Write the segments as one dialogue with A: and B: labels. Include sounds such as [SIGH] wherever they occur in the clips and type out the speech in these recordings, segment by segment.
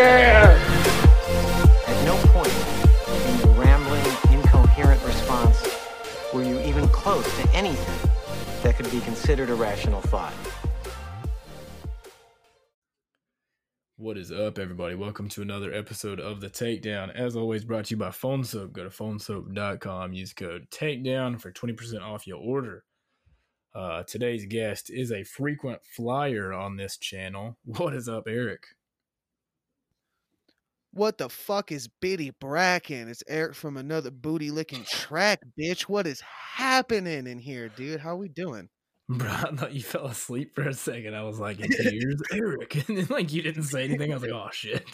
A: Yeah!
B: At no point in your rambling, incoherent response were you even close to anything that could be considered a rational thought.
C: What is up, everybody? Welcome to another episode of The Takedown. As always, brought to you by Phone Soap. Go to phonesoap.com. Use code TAKEDOWN for 20% off your order. Uh, today's guest is a frequent flyer on this channel. [LAUGHS] What is up, Eric?
D: What the fuck is Biddy Bracken? It's Eric from another booty licking [LAUGHS] track, bitch. What is happening in here, dude? How we doing?
C: Bro, I thought you fell asleep for a second. I was like, in tears, Eric. [LAUGHS] And then, like, you didn't say anything. I was like, oh, shit.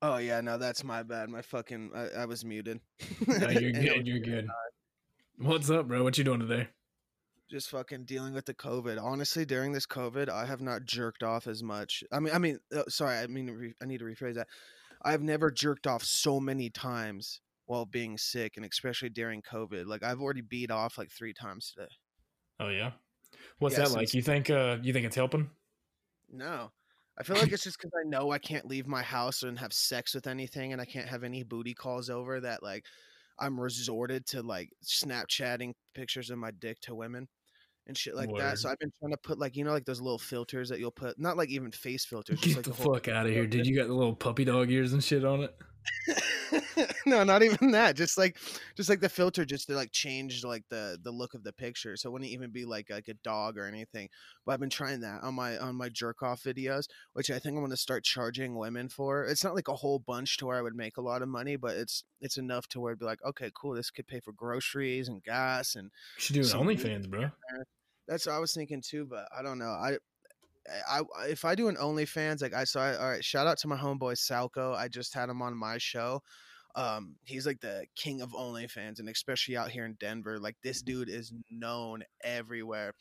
D: Oh yeah, no, that's my bad. My fucking, I, I was muted. [LAUGHS]
C: No, you're good. You're good. What's up, bro? What you doing today?
D: Just fucking dealing with the COVID. Honestly, during this COVID, I have not jerked off as much. I mean, I mean, uh, sorry, I mean, re- I need to rephrase that. I've never jerked off so many times while being sick, and especially during COVID. Like I've already beat off like three times today.
C: Oh, yeah? What's
D: Yeah,
C: that like? You think, uh, you think it's helping?
D: No. I feel like it's just because I know I can't leave my house and have sex with anything, and I can't have any booty calls over that like I'm resorted to like Snapchatting pictures of my dick to women and shit like that. So I've been trying to put like you know like those little filters that you'll put, not like even face filters.
C: Get
D: just like
C: the
D: whole
C: fuck out of here, [LAUGHS] dude. You got the little puppy dog ears and shit on it. [LAUGHS]
D: no, not even that. Just like, just like the filter, just to like change like the the look of the picture, so it wouldn't even be like like a dog or anything. But I've been trying that on my on my jerk off videos, which I think I'm gonna start charging women for. It's not like a whole bunch to where I would make a lot of money, but it's it's enough to where I'd be like, okay, cool, this could pay for groceries and gas, and
C: You should do an. OnlyFans, bro.
D: That's what I was thinking too. But I don't know, I. I, if I do an OnlyFans, like I saw, all right. Shout out to my homeboy Salco. I just had him on my show um he's like the king of OnlyFans and especially out here in Denver like this dude is known everywhere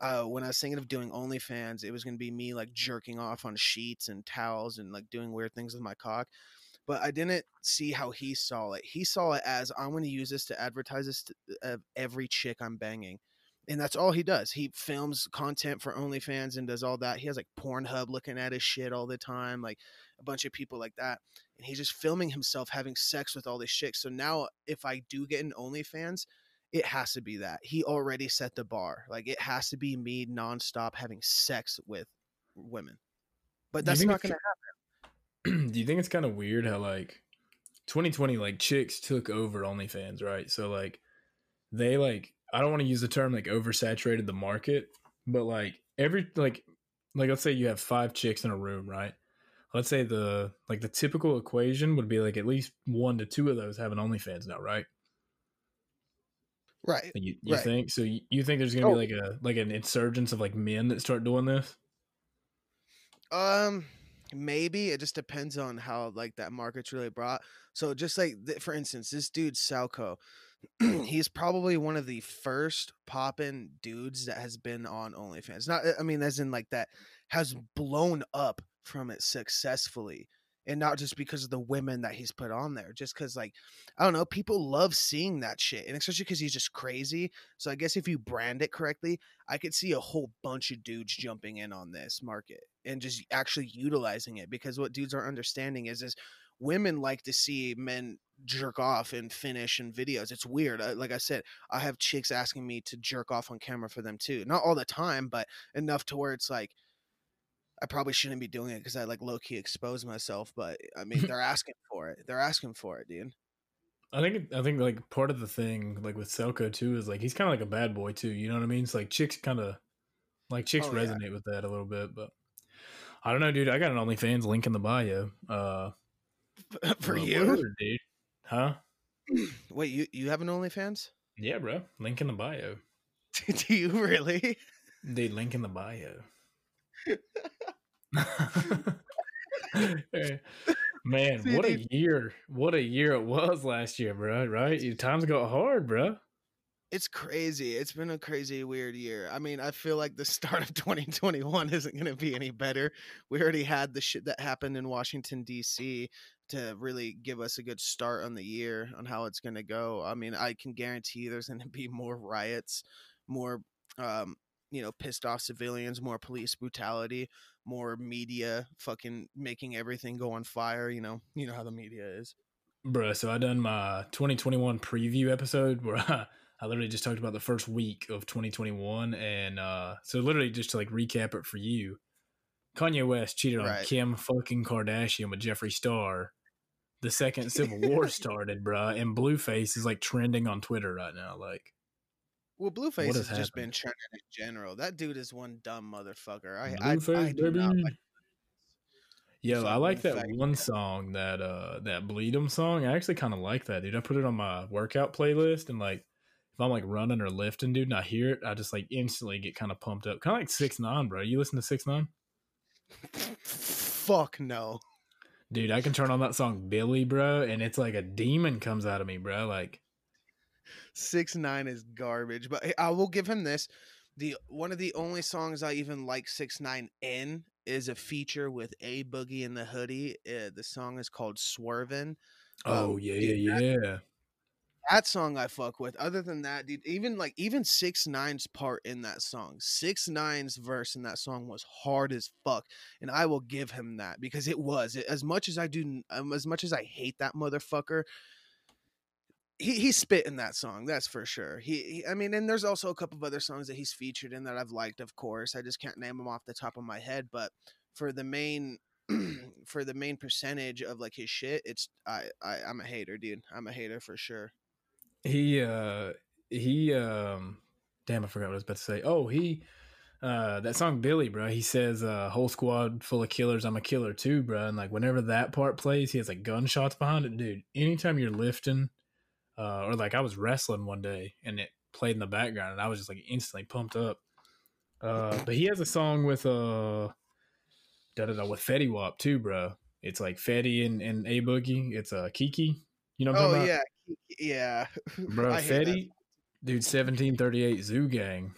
D: uh when I was thinking of doing OnlyFans it was to be me like jerking off on sheets and towels and like doing weird things with my cock but I didn't see how he saw it he saw it as I'm to use this to advertise this to uh, every chick I'm banging and that's all he does. He films content for OnlyFans and does all that. He has like Pornhub looking at his shit all the time, like a bunch of people like that and he's just filming himself having sex with all this shit. So now, if I do get an OnlyFans, it has to be that he already set the bar. Like it has to be me nonstop having sex with women. But that's not going to happen. [CLEARS THROAT]
C: do you think it's kind of weird how like 2020 like chicks took over OnlyFans, right? So like they like I don't want to use the term like oversaturated the market, but like every like like let's say you have five chicks in a room, right? Let's say the like the typical equation would be like at least one to two of those have an OnlyFans now, right?
D: Right.
C: You, you
D: Right.
C: think so? You, you think there's gonna
D: Oh.
C: be like a like an insurgence of like men that start doing this?
D: Um, maybe it just depends on how like that market's really brought. So just like th- for instance, this dude Salco, [CLEARS THROAT] he's probably one of the first poppin' dudes that has been on OnlyFans. Not, I mean, as in like that has blown up from it successfully. And not just because of the women that he's put on there, just because, like, I don't know, people love seeing that shit. And especially because he's just crazy. So I guess if you brand it correctly, I could see a whole bunch of dudes jumping in on this market and just actually utilizing it because what dudes are understanding is is women like to see men jerk off and finish in videos. It's weird. Uh, Like I said, I have chicks asking me to jerk off on camera for them too. Not all the time, but enough to where it's like I probably shouldn't be doing it because I like low key expose myself. But I mean, [LAUGHS] they're asking for it. They're asking for it, dude.
C: I think I think like part of the thing like with Selko too is like he's kind of like a bad boy too. You know what I mean? It's like chicks kind of like chicks
D: Oh, yeah.
C: resonate with that a little bit, but I don't know, dude. I got an OnlyFans link in the bio. Uh, [LAUGHS]
D: for
C: uh,
D: you?
C: word, dude? Huh? [CLEARS THROAT]
D: Wait, you you have an OnlyFans?
C: Yeah, bro. Link in the bio. [LAUGHS]
D: Do you really?
C: Dude, link in the bio. [LAUGHS] Man, what a year! What a year it was last year, bro. Right? Times got hard, bro.
D: It's crazy. It's been a crazy, weird year. I mean, I feel like the [LAUGHS] start of 2021 isn't going to be any better. We already had the shit that happened in Washington, D.C. to really give us a good start on the year on how it's going to go. I mean, I can guarantee there's going to be more riots, more um, you know pissed off civilians, more police brutality, more media fucking making everything go on fire. You know, you know how the media is.
C: Bruh, so I done my 2021 preview episode where [LAUGHS] I, I literally just talked about the first week of 2021, and uh, so literally just to like recap it for you, Kanye West cheated on Kim fucking Kardashian with Jeffree Star. The second Civil War [LAUGHS] started, bruh, and Blueface is like trending on Twitter right now. Like,
D: Well, Blueface has
C: has
D: just been trending in general. That dude is one dumb motherfucker. I I, I
C: Blueface,
D: do not like
C: Yo, I like that one song that uh that Bleed It song. I actually kind of like that, dude. I put it on my workout playlist and like if I'm like running or lifting, dude, and I hear it, I just like instantly get kind of pumped up. Kind of like six nine, bro. You listen to six nine,
D: Fuck no.
C: dude. I can turn on that song Billy, bro, and it's like a demon comes out of me, bro. Like,
D: Six nine is garbage, but I will give him this. The one of the only songs I even like six nine in is a feature with a boogie in the hoodie. Uh, the song is called Swervin'.
C: oh
D: Um,
C: yeah,
D: dude,
C: yeah, yeah.
D: That song I fuck with. Other than that, dude, even like even six nine's part in that song, six nine's verse in that song was hard as fuck, and I will give him that because it was. As much as I do, um, as much as I hate that motherfucker, he he spit in that song. That's for sure. He, he, I mean, and there's also a couple of other songs that he's featured in that I've liked. Of course, I just can't name them off the top of my head. But for the main, [CLEARS THROAT] for the main percentage of like his shit, it's I, I I'm a hater, dude. I'm a hater for sure.
C: He uh he um damn I forgot what I was about to say. Oh, he uh that song Billy, bro. He says uh whole squad full of killers, I'm a killer too, bro. And like whenever that part plays, he has like gunshots behind it, dude. Anytime you're lifting uh or like I was wrestling one day and it played in the background and I was just like instantly pumped up. Uh but he has a song with uh da da da with Fetty Wap too, bro. It's like Fetty and, and A Boogie. It's uh KEKE. You know what I'm
D: Oh
C: talking about?
D: yeah, yeah, [LAUGHS]
C: Bro,
D: I.
C: Fetty, dude, 1738 Zoo Gang.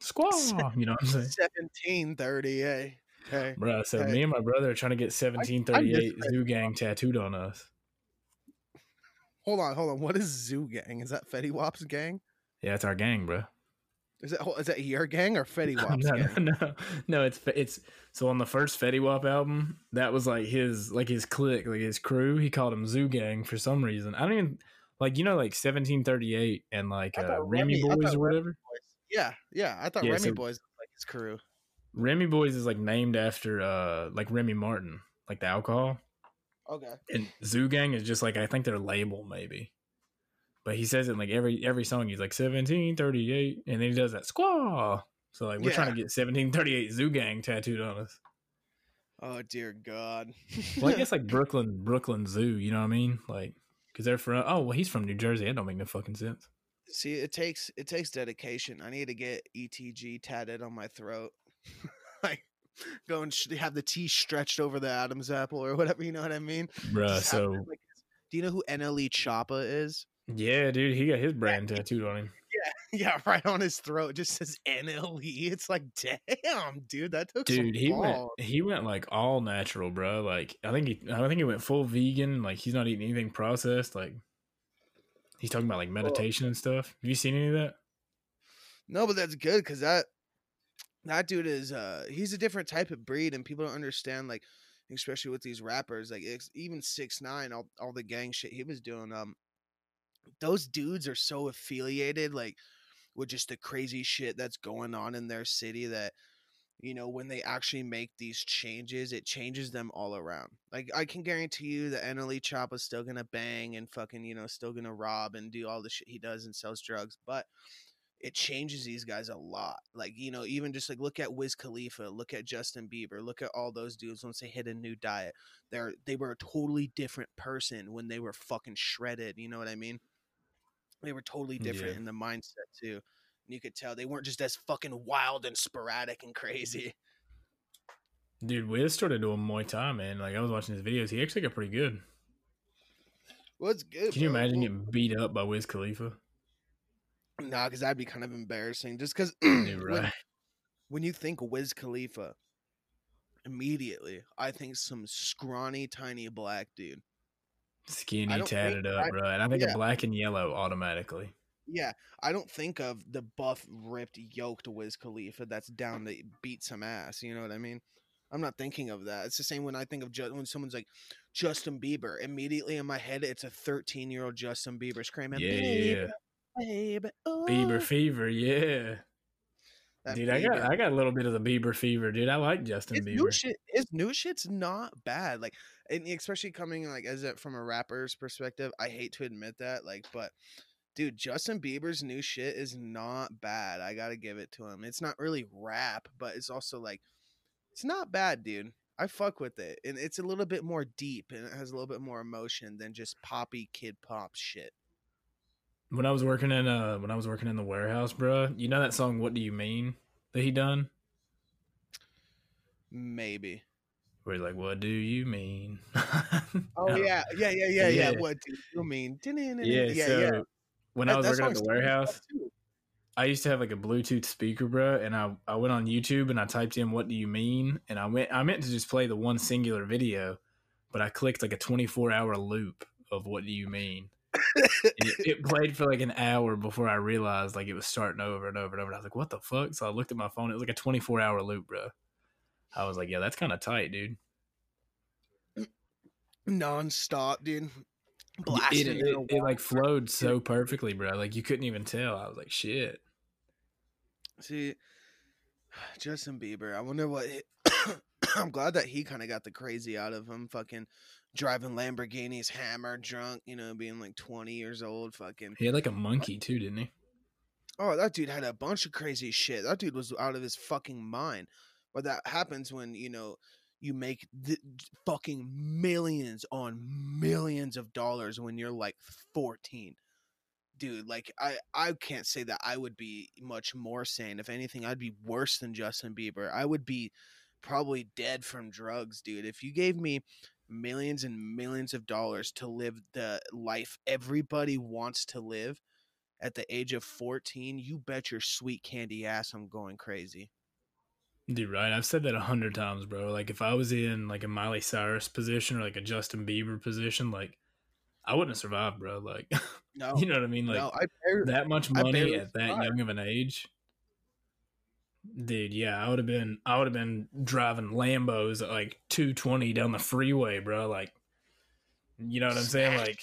C: Squaw, you know what I'm saying?
D: Seventeen thirty. Hey, hey.
C: Bro, so
D: Hey.
C: me and my brother are trying to get 1738
D: Fetty
C: Zoo Gang tattooed on us.
D: Hold on, hold on. What is Zoo Gang? Is that Fetty Wap's gang?
C: Yeah, it's our gang, bro.
D: Is that is that your gang or Fetty [LAUGHS] Wap's
C: no,
D: gang?
C: no, no, no, it's it's so on the first Fetty Wap album, that was like his like his clique, like his crew. He called him Zoo Gang for some reason. I don't even like you know like 1738 and like uh, Remy,
D: Remy-
C: Boys or whatever.
D: Yeah, yeah. I thought
C: Yeah,
D: Remy
C: so-
D: Boys was like his crew.
C: Remy Boys is like named after uh like Remy Martin, like the alcohol.
D: Okay.
C: and Zoo Gang is just like I think their label maybe. But he says it in like every every song. He's like seventeen thirty eight, and then he does that squaw. So like we're trying to get seventeen thirty eight Zoo Gang tattooed on us.
D: Oh dear God.
C: Well, I guess [LAUGHS] like Brooklyn Brooklyn Zoo. You know what I mean? Like because they're from. Oh well, he's from New Jersey. That don't make no fucking sense.
D: See, it takes it takes dedication. I need to get ETG tatted on my throat. [LAUGHS] like go and sh- have the T stretched over the Adam's apple or whatever. You know what I mean?
C: Bruh, so
D: like- do you know who NLE Choppa is?
C: yeah, dude, he got his brand tattooed on him. [LAUGHS]
D: Yeah, right on his throat. Just says NLE. It's like, damn, dude, that took some
C: Dude, he went he went like all natural, bro. Like I think he I think he went full vegan. Like he's not eating anything processed. Like he's talking about like meditation and stuff. Have you seen any of that?
D: No, but that's good because that that dude is uh he's a different type of breed, and people don't understand like, especially with these rappers, like it's, even six nine, all all the gang shit he was doing. Um, those dudes are so affiliated, like with just the crazy shit that's going on in their city that. You know, when they actually make these changes, it changes them all around. Like I can guarantee you that NLE Chop is still gonna bang and fucking, you know, still gonna rob and do all the shit he does and sells drugs. But it changes these guys a lot. Like, you know, even just like look at Wiz Khalifa, look at Justin Bieber, look at all those dudes once they hit a new diet. They're they were a totally different person when they were fucking shredded. You know what I mean? They were totally different
C: Yeah.
D: in the mindset too. And you could tell they weren't just as fucking wild and sporadic and crazy.
C: Dude, Wiz started doing Muay Thai, man. Like I was watching his videos. He actually got pretty good.
D: What's good?
C: Can you
D: bro.
C: imagine getting beat up by Wiz Khalifa?
D: Nah, because that'd be kind of embarrassing. Just because
C: Dude, [CLEARS THROAT]
D: when, when you think Wiz Khalifa, immediately I think some scrawny, tiny black dude.
C: Skinny,
D: think-
C: tatted up,
D: I-
C: bro. And I think
D: yeah.
C: of black and yellow automatically.
D: yeah, I don't think of the buff, ripped, yoked Wiz Khalifa that's down to beat some ass. You know what I mean? I'm not thinking of that. It's the same when I think of ju- when someone's like Justin Bieber. Immediately in my head, it's a 13 year old Justin Bieber screaming,
C: Yeah,
D: "Baby,
C: yeah. Bieber
D: oh."
C: fever, yeah.
D: That
C: dude, I got I got a little bit of the Bieber fever, dude. I like Justin
D: his
C: Bieber.
D: new shit his new shit's not bad like and especially coming like as it from a rapper's perspective i hate to admit that like but dude justin bieber's new shit is not bad i gotta give it to him it's not really rap but it's also like it's not bad dude i fuck with it and it's a little bit more deep and it has a little bit more emotion than just poppy kid pop shit
C: when I was working in uh when I was working in the warehouse, bro, you know that song "What Do You Mean" that he done,
D: maybe
C: where he's like, "What do you mean?" [LAUGHS]
D: oh yeah yeah yeah yeah yeah
C: Yeah.
D: what do you mean
C: yeah.
D: yeah
C: so
D: yeah
C: when I was working at the
D: dope as fuck,
C: warehouse. I used to have like a Bluetooth speaker, bro, and I I went on YouTube and I typed in "What do you mean?" and I went I meant to just play the one singular video, but I clicked like a 24 hour loop of "What do you mean." [LAUGHS] it, it played for like an hour before I realized like it was starting over and over and over. And I was like, "What the fuck?" So I looked at my phone. It was like a 24 hour loop, bro. I was like, "Yeah, that's kind of tight, dude."
D: non-stop dude blasting
C: it, it, it, like flowed so perfectly, bro. Like you couldn't even tell. I was like, "Shit."
D: See, [SIGHS] Justin Bieber. I wonder what. I'm glad that he kind of got the crazy out of him. Fucking driving Lamborghinis, hammer drunk. You know, being like 20 years old. Fucking.
C: He had like a monkey too, didn't he?
D: Oh, that dude had a bunch of crazy shit. That dude was out of his fucking mind. But that happens when you know you make fucking millions on millions of dollars when you're like 14 dude like i i can't say that i would be much more sane if anything i'd be worse than justin bieber i would be probably dead from drugs dude if you gave me millions and millions of dollars to live the life everybody wants to live at the age of 14 you bet your sweet candy ass i'm going crazy
C: Dude, right? I've said that a hundred times, bro. Like if I was in like a Miley Cyrus position or like a Justin Bieber position, like I wouldn't have survived, bro. Like [LAUGHS]
D: no
C: you know what I mean? Like
D: no i barely,
C: that much money at that
D: survived.
C: young of an age. Dude, yeah, I would have been I would have been driving Lambos at like two twenty down the freeway, bro. Like you know what I'm saying? Like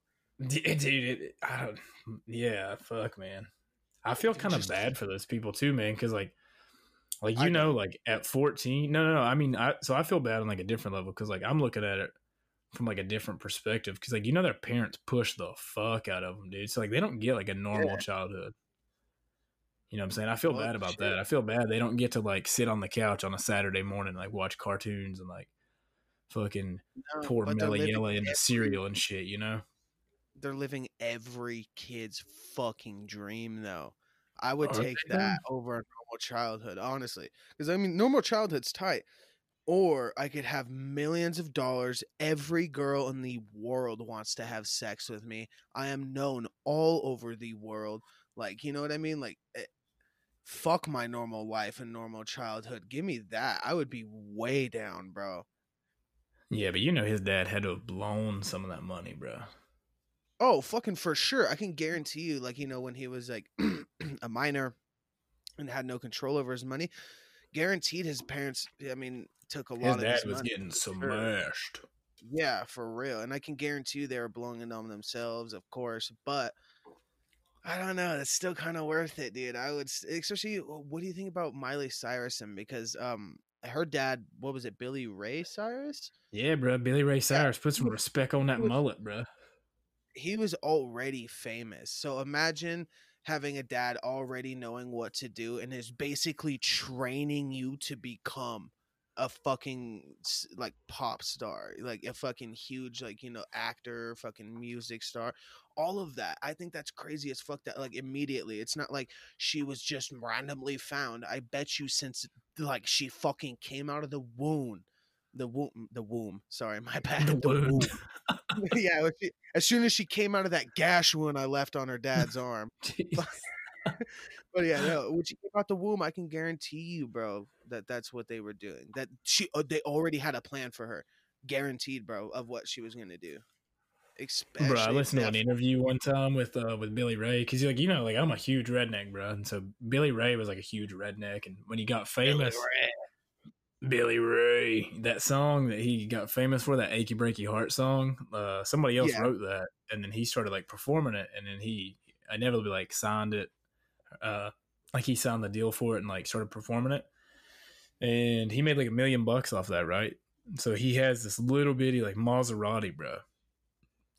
C: [LAUGHS] dude, it, I don't yeah, fuck man. I feel kind of bad for those people too, man, because like like you know, like at 14, no, no, no. I mean, I so I feel bad on like a different level because like I'm looking at it from like a different perspective because like you know their parents push the fuck out of them, dude. So like they don't get like a normal
D: Yeah.
C: childhood. You know what I'm saying? I feel bad about
D: shit.
C: that. I feel bad they don't get to like sit on the couch on a Saturday morning and like watch cartoons and like fucking
D: No,
C: pour
D: they're
C: Yella into cereal and shit. You know?
D: they're living every kid's fucking dream though. I would
C: Are
D: take that over a normal childhood, honestly. Because I mean, normal childhood's tight. Or I could have millions of dollars. Every girl in the world wants to have sex with me. I am known all over the world. Like, you know what I mean? Like, eh, fuck my normal life and normal childhood. Give me that. I would be way down, bro.
C: Yeah, but you know his dad had to have blown some of that money, bro.
D: Oh, fucking for sure. I can guarantee you, like, you know, when he was like [CLEARS THROAT] a minor and had no control over his money, guaranteed his parents, I mean, took a lot
C: His
D: of
C: dad
D: his
C: was
D: money.
C: getting
D: sure.
C: smashed.
D: Yeah, for real. And I can guarantee you they were blowing it on themselves, of course. But I don't know. It's still kind of worth it, dude. I would, especially, what do you think about Miley Cyrus? And because um, her dad, what was it, Billy Ray Cyrus?
C: Yeah, bro. Billy Ray Cyrus put some respect on that
D: was-
C: mullet, bro.
D: he was already famous. So imagine having a dad already knowing what to do and is basically training you to become a fucking like pop star, like a fucking huge like you know actor, fucking music star, all of that. I think that's crazy as fuck. That like immediately, it's not like she was just randomly found. I bet you since like she fucking came out of the womb, the womb, the womb. Sorry, [LAUGHS] my bad.
C: The
D: the womb. [LAUGHS] [LAUGHS] yeah, she- as soon as she came out of that gash wound I left on her dad's arm. But yeah, no, when she came out the womb, I can guarantee you, bro, that that's what they were doing. That she, uh, they already had a plan for her, guaranteed, bro, of what she was gonna do. Especially
C: Bro, I listened to an interview one time with uh with Billy Ray because he's like you know like I'm a huge redneck, bro, and so Billy Ray was like a huge redneck, and when he got famous, Billy Ray, that song that he got famous for, that "Achy Breaky Heart" song, uh, somebody else
D: Yeah.
C: wrote that, and then he started like performing it, and then he inevitably like signed it, uh, like he signed the deal for it and like started performing it, and he made like a million bucks off that, right? So he has this little bitty like Maserati, bro.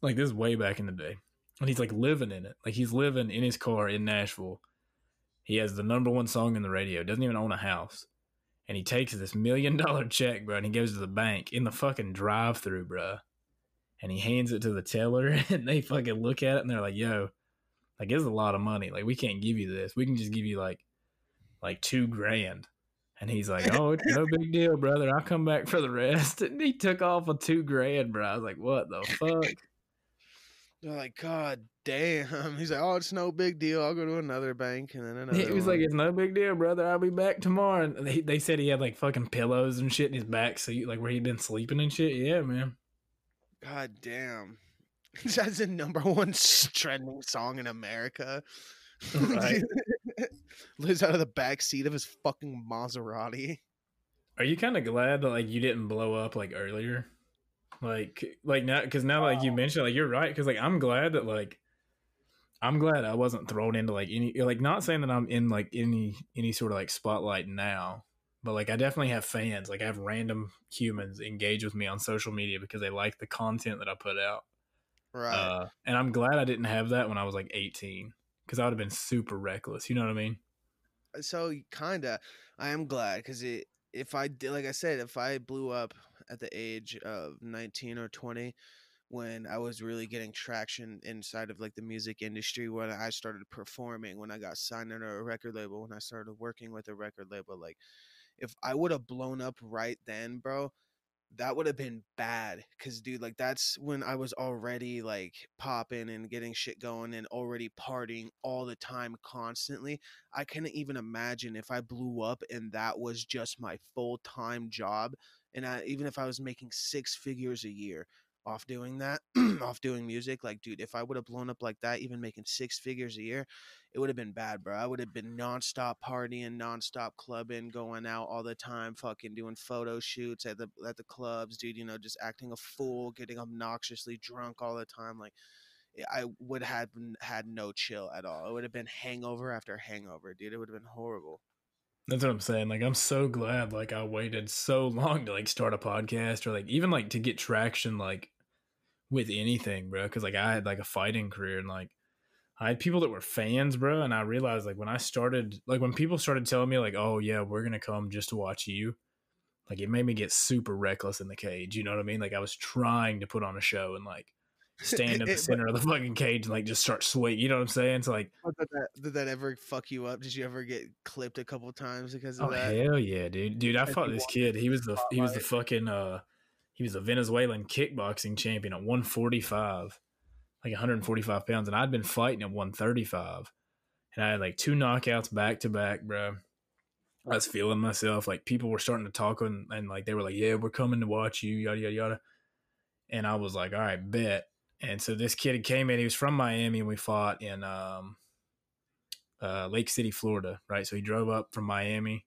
C: Like this is way back in the day, and he's like living in it, like he's living in his car in Nashville. He has the number one song in the radio. Doesn't even own a house and he takes this million dollar check, bro, and he goes to the bank in the fucking drive through, bro. And he hands it to the teller, [LAUGHS] and they fucking look at it and they're like, yo, like, is a lot of money. Like, we can't give you this. We can just give you like, like two grand. And he's like, oh, it's no big deal, brother. I'll come back for the rest. [LAUGHS] And he took off a two grand, bro. I was like, what the fuck?
D: They're like, God damn. [LAUGHS] He's like, oh, it's no big deal. I'll go to another bank and then another.
C: He was
D: one."
C: like, "It's no big deal, brother. I'll be back tomorrow." And they, they said he had like fucking pillows and shit in his back seat, like where he'd been sleeping and shit. Yeah, man.
D: God damn. [LAUGHS] That's the number one trending song in America.
C: Right. [LAUGHS]
D: Lives out of the back seat of his fucking Maserati.
C: Are you kind of glad that like you didn't blow up like earlier? Like, like now, because now like you mentioned, like you're right. Because like I'm glad that like I'm glad I wasn't thrown into like any like not saying that I'm in like any any sort of like spotlight now, but like I definitely have fans. Like I have random humans engage with me on social media because they like the content that I put out.
D: Right.
C: Uh, and I'm glad I didn't have that when I was like 18 because I would have been super reckless. You know what I mean?
D: so kinda i am glad because it if i did like i said if i blew up at the age of 19 or 20 when i was really getting traction inside of like the music industry when i started performing when i got signed under a record label when i started working with a record label like if i would have blown up right then bro that would have been bad because dude like that's when i was already like popping and getting shit going and already partying all the time constantly I couldn't even imagine if I blew up and that was just my full time job. And I, even if I was making six figures a year off doing that, [CLEARS THROAT] off doing music, like, dude, if I would have blown up like that, even making six figures a year, it would have been bad, bro. I would have been nonstop partying, nonstop clubbing, going out all the time, fucking doing photo shoots at the at the clubs, dude. You know, just acting a fool, getting obnoxiously drunk all the time, like. Eh, I would have had no chill at all. It would have been hangover after hangover, dude. It would have been horrible.
C: That's what I'm saying. Like, I'm so glad, like, I waited so long to, like, start a podcast or, like, even, like, to get traction, like, with anything, bro. Cause, like, I had, like, a fighting career and, like, I had people that were fans, bro. And I realized, like, when I started, like, when people started telling me, like, oh, yeah, we're going to come just to watch you, like, it made me get super reckless in the cage. You know what I mean? Like, I was trying to put on a show and, like, stand in the
D: It-
C: center of the fucking cage and, like, just start swinging. You know what I'm saying? So, like,
D: Did that, did that ever fuck you up? Did you ever get clipped a couple times because of
C: Oh
D: that?
C: hell yeah, dude! Dude, I fought this kid. He was the he was the fucking uh he was a Venezuelan kickboxing champion at 145, like 145 pounds, and I'd been fighting at 135, and I had like two knockouts back to back, bro. I was feeling myself. Like people were starting to talk and, and like they were like, "Yeah, we're coming to watch you," yada yada yada. And I was like, "All right, bet." And so this kid came in. He was from Miami, and we fought in um, uh, Lake City, Florida. Right. So he drove up from Miami,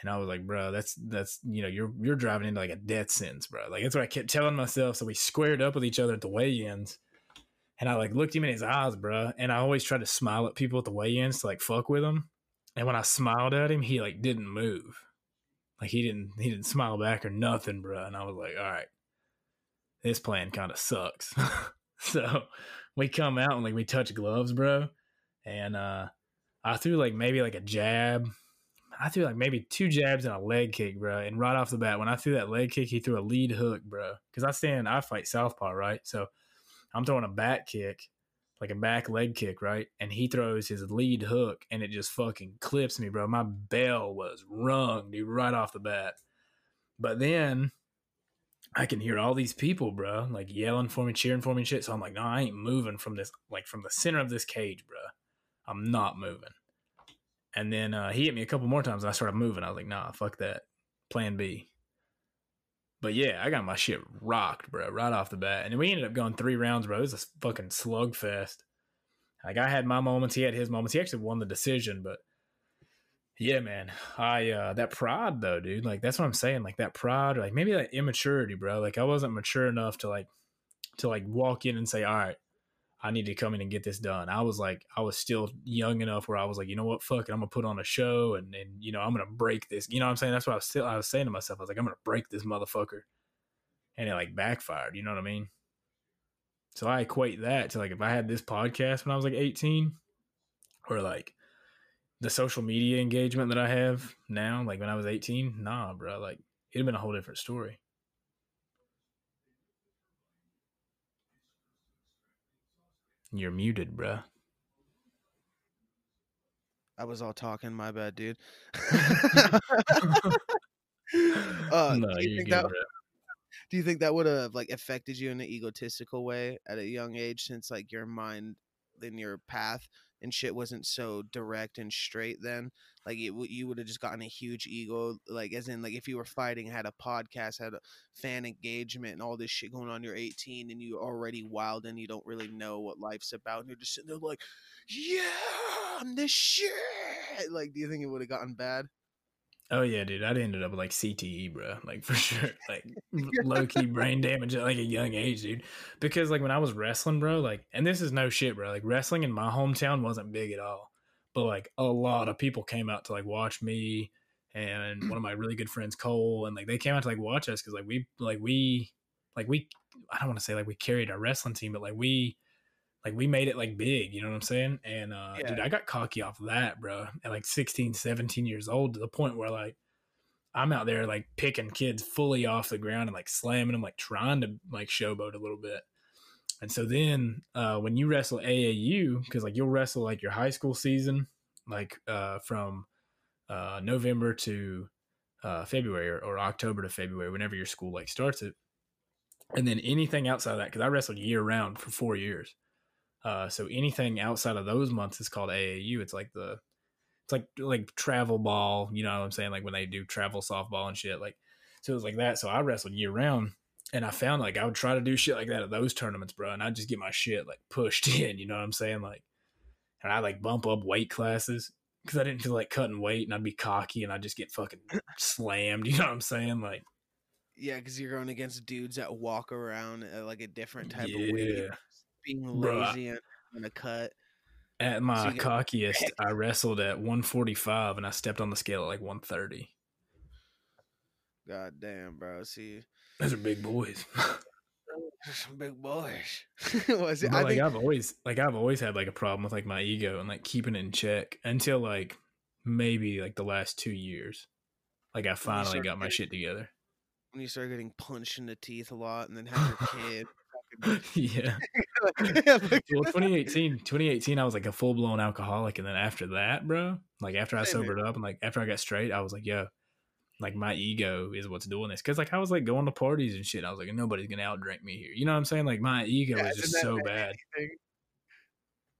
C: and I was like, "Bro, that's that's you know, you're you're driving into like a death sentence, bro." Like that's what I kept telling myself. So we squared up with each other at the weigh-ins, and I like looked him in his eyes, bro. And I always try to smile at people at the weigh-ins to like fuck with them. And when I smiled at him, he like didn't move. Like he didn't he didn't smile back or nothing, bro. And I was like, all right, this plan kind of sucks. [LAUGHS] so we come out and like we touch gloves, bro. And uh I threw like maybe like a jab. I threw like maybe two jabs and a leg kick, bro. And right off the bat, when I threw that leg kick, he threw a lead hook, bro. Because I stand, I fight southpaw, right? So I'm throwing a back kick, like a back leg kick, right? And he throws his lead hook and it just fucking clips me, bro. My bell was rung, dude, right off the bat. But then I can hear all these people, bro, like yelling for me, cheering for me shit. So I'm like, no, I ain't moving from this, like from the center of this cage, bro. I'm not moving. And then uh, he hit me a couple more times and I started moving. I was like, nah, fuck that. Plan B. But yeah, I got my shit rocked, bro, right off the bat. And we ended up going three rounds, bro. It was a fucking slugfest. Like I had my moments, he had his moments. He actually won the decision, but yeah, man. I uh that pride though, dude. Like that's what I'm saying. Like that pride, or like maybe that immaturity, bro. Like I wasn't mature enough to like to like walk in and say, All right, I need to come in and get this done. I was like, I was still young enough where I was like, you know what, fuck it, I'm gonna put on a show and and you know I'm gonna break this. You know what I'm saying? That's what I was still I was saying to myself. I was like, I'm gonna break this motherfucker, and it like backfired. You know what I mean? So I equate that to like if I had this podcast when I was like 18, or like the social media engagement that I have now, like when I was 18, nah, bro, like it'd been a whole different story. You're muted, bro.
D: I was all talking. My bad, dude. [LAUGHS] uh, [LAUGHS]
C: no,
D: do you
C: you're
D: think
C: good,
D: that do you think that would have like affected you in an egotistical way at a young age since like your mind in your path and shit wasn't so direct and straight then like it, you would have just gotten a huge ego like as in like if you were fighting had a podcast had a fan engagement and all this shit going on you're 18 and you're already wild and you don't really know what life's about and you're just sitting there like yeah i'm the shit! Like do you think it would have gotten bad
C: Oh yeah, dude. I'd ended up with like CTE, bro. Like [LAUGHS] for sure. Like [LAUGHS] low key brain damage at like a young age, dude. Because like when I was wrestling, bro, like and this is no shit, bro. Like wrestling in my hometown wasn't big at all. But like a lot of people came out to like watch me and one of my really good friends, Cole, and like they came out to like watch us because like we like we like we I don't want to say like we carried our wrestling team, but like we like we made it like big, you know what I'm saying? And uh dude, I got cocky off that, bro. At like 16, 17 years old to the point where like I'm out there like picking kids fully off the ground and like slamming them, like trying to like showboat a little bit. And so then uh when you wrestle AAU, because like you'll wrestle like your high school season, like uh from uh November to uh February or, or October to February, whenever your school like starts it. And then anything outside of that, because I wrestled year round for four years. Uh, so anything outside of those months is called AAU. It's like the, it's like like travel ball. You know what I'm saying? Like when they do travel softball and shit. Like so it was like that. So I wrestled year round, and I found like I would try to do shit like that at those tournaments, bro, and I would just get my shit like pushed [LAUGHS] in. You know what I'm saying? Like, and I like bump up weight classes because I didn't feel like cutting weight, and I'd be cocky, and I'd just get fucking [CLEARS THROAT] slammed. You know what I'm saying? Like,
D: yeah because you're going against dudes that walk around at like a different type of weight
C: yeah.
D: Being lazy and on a cut
C: At my
D: get-
C: cockiest, [LAUGHS] I wrestled at 145 and I stepped on the scale at like 130.
D: god damn bro see
C: Those are big boys.
D: some big boys [LAUGHS] was it
C: But
D: i
C: like
D: think
C: I've always like I've always had like a problem with like my ego and like keeping it in check until like maybe like the last two years. Like I finally got my
D: getting-
C: shit together.
D: when you start getting punched in the teeth a lot and then have your [LAUGHS] kid [LAUGHS]
C: yeah. [LAUGHS] [LAUGHS] Well, 2018, 2018, I was like a full blown alcoholic, and then after that, bro, like after I sobered up and like after I got straight, I was like, yo, like my ego is what's doing this. Cause like I was like going to parties and shit. I was like, nobody's gonna outdrink me here. You know what I'm saying? Like my ego
D: Yeah,
C: is just so bad,
D: anything?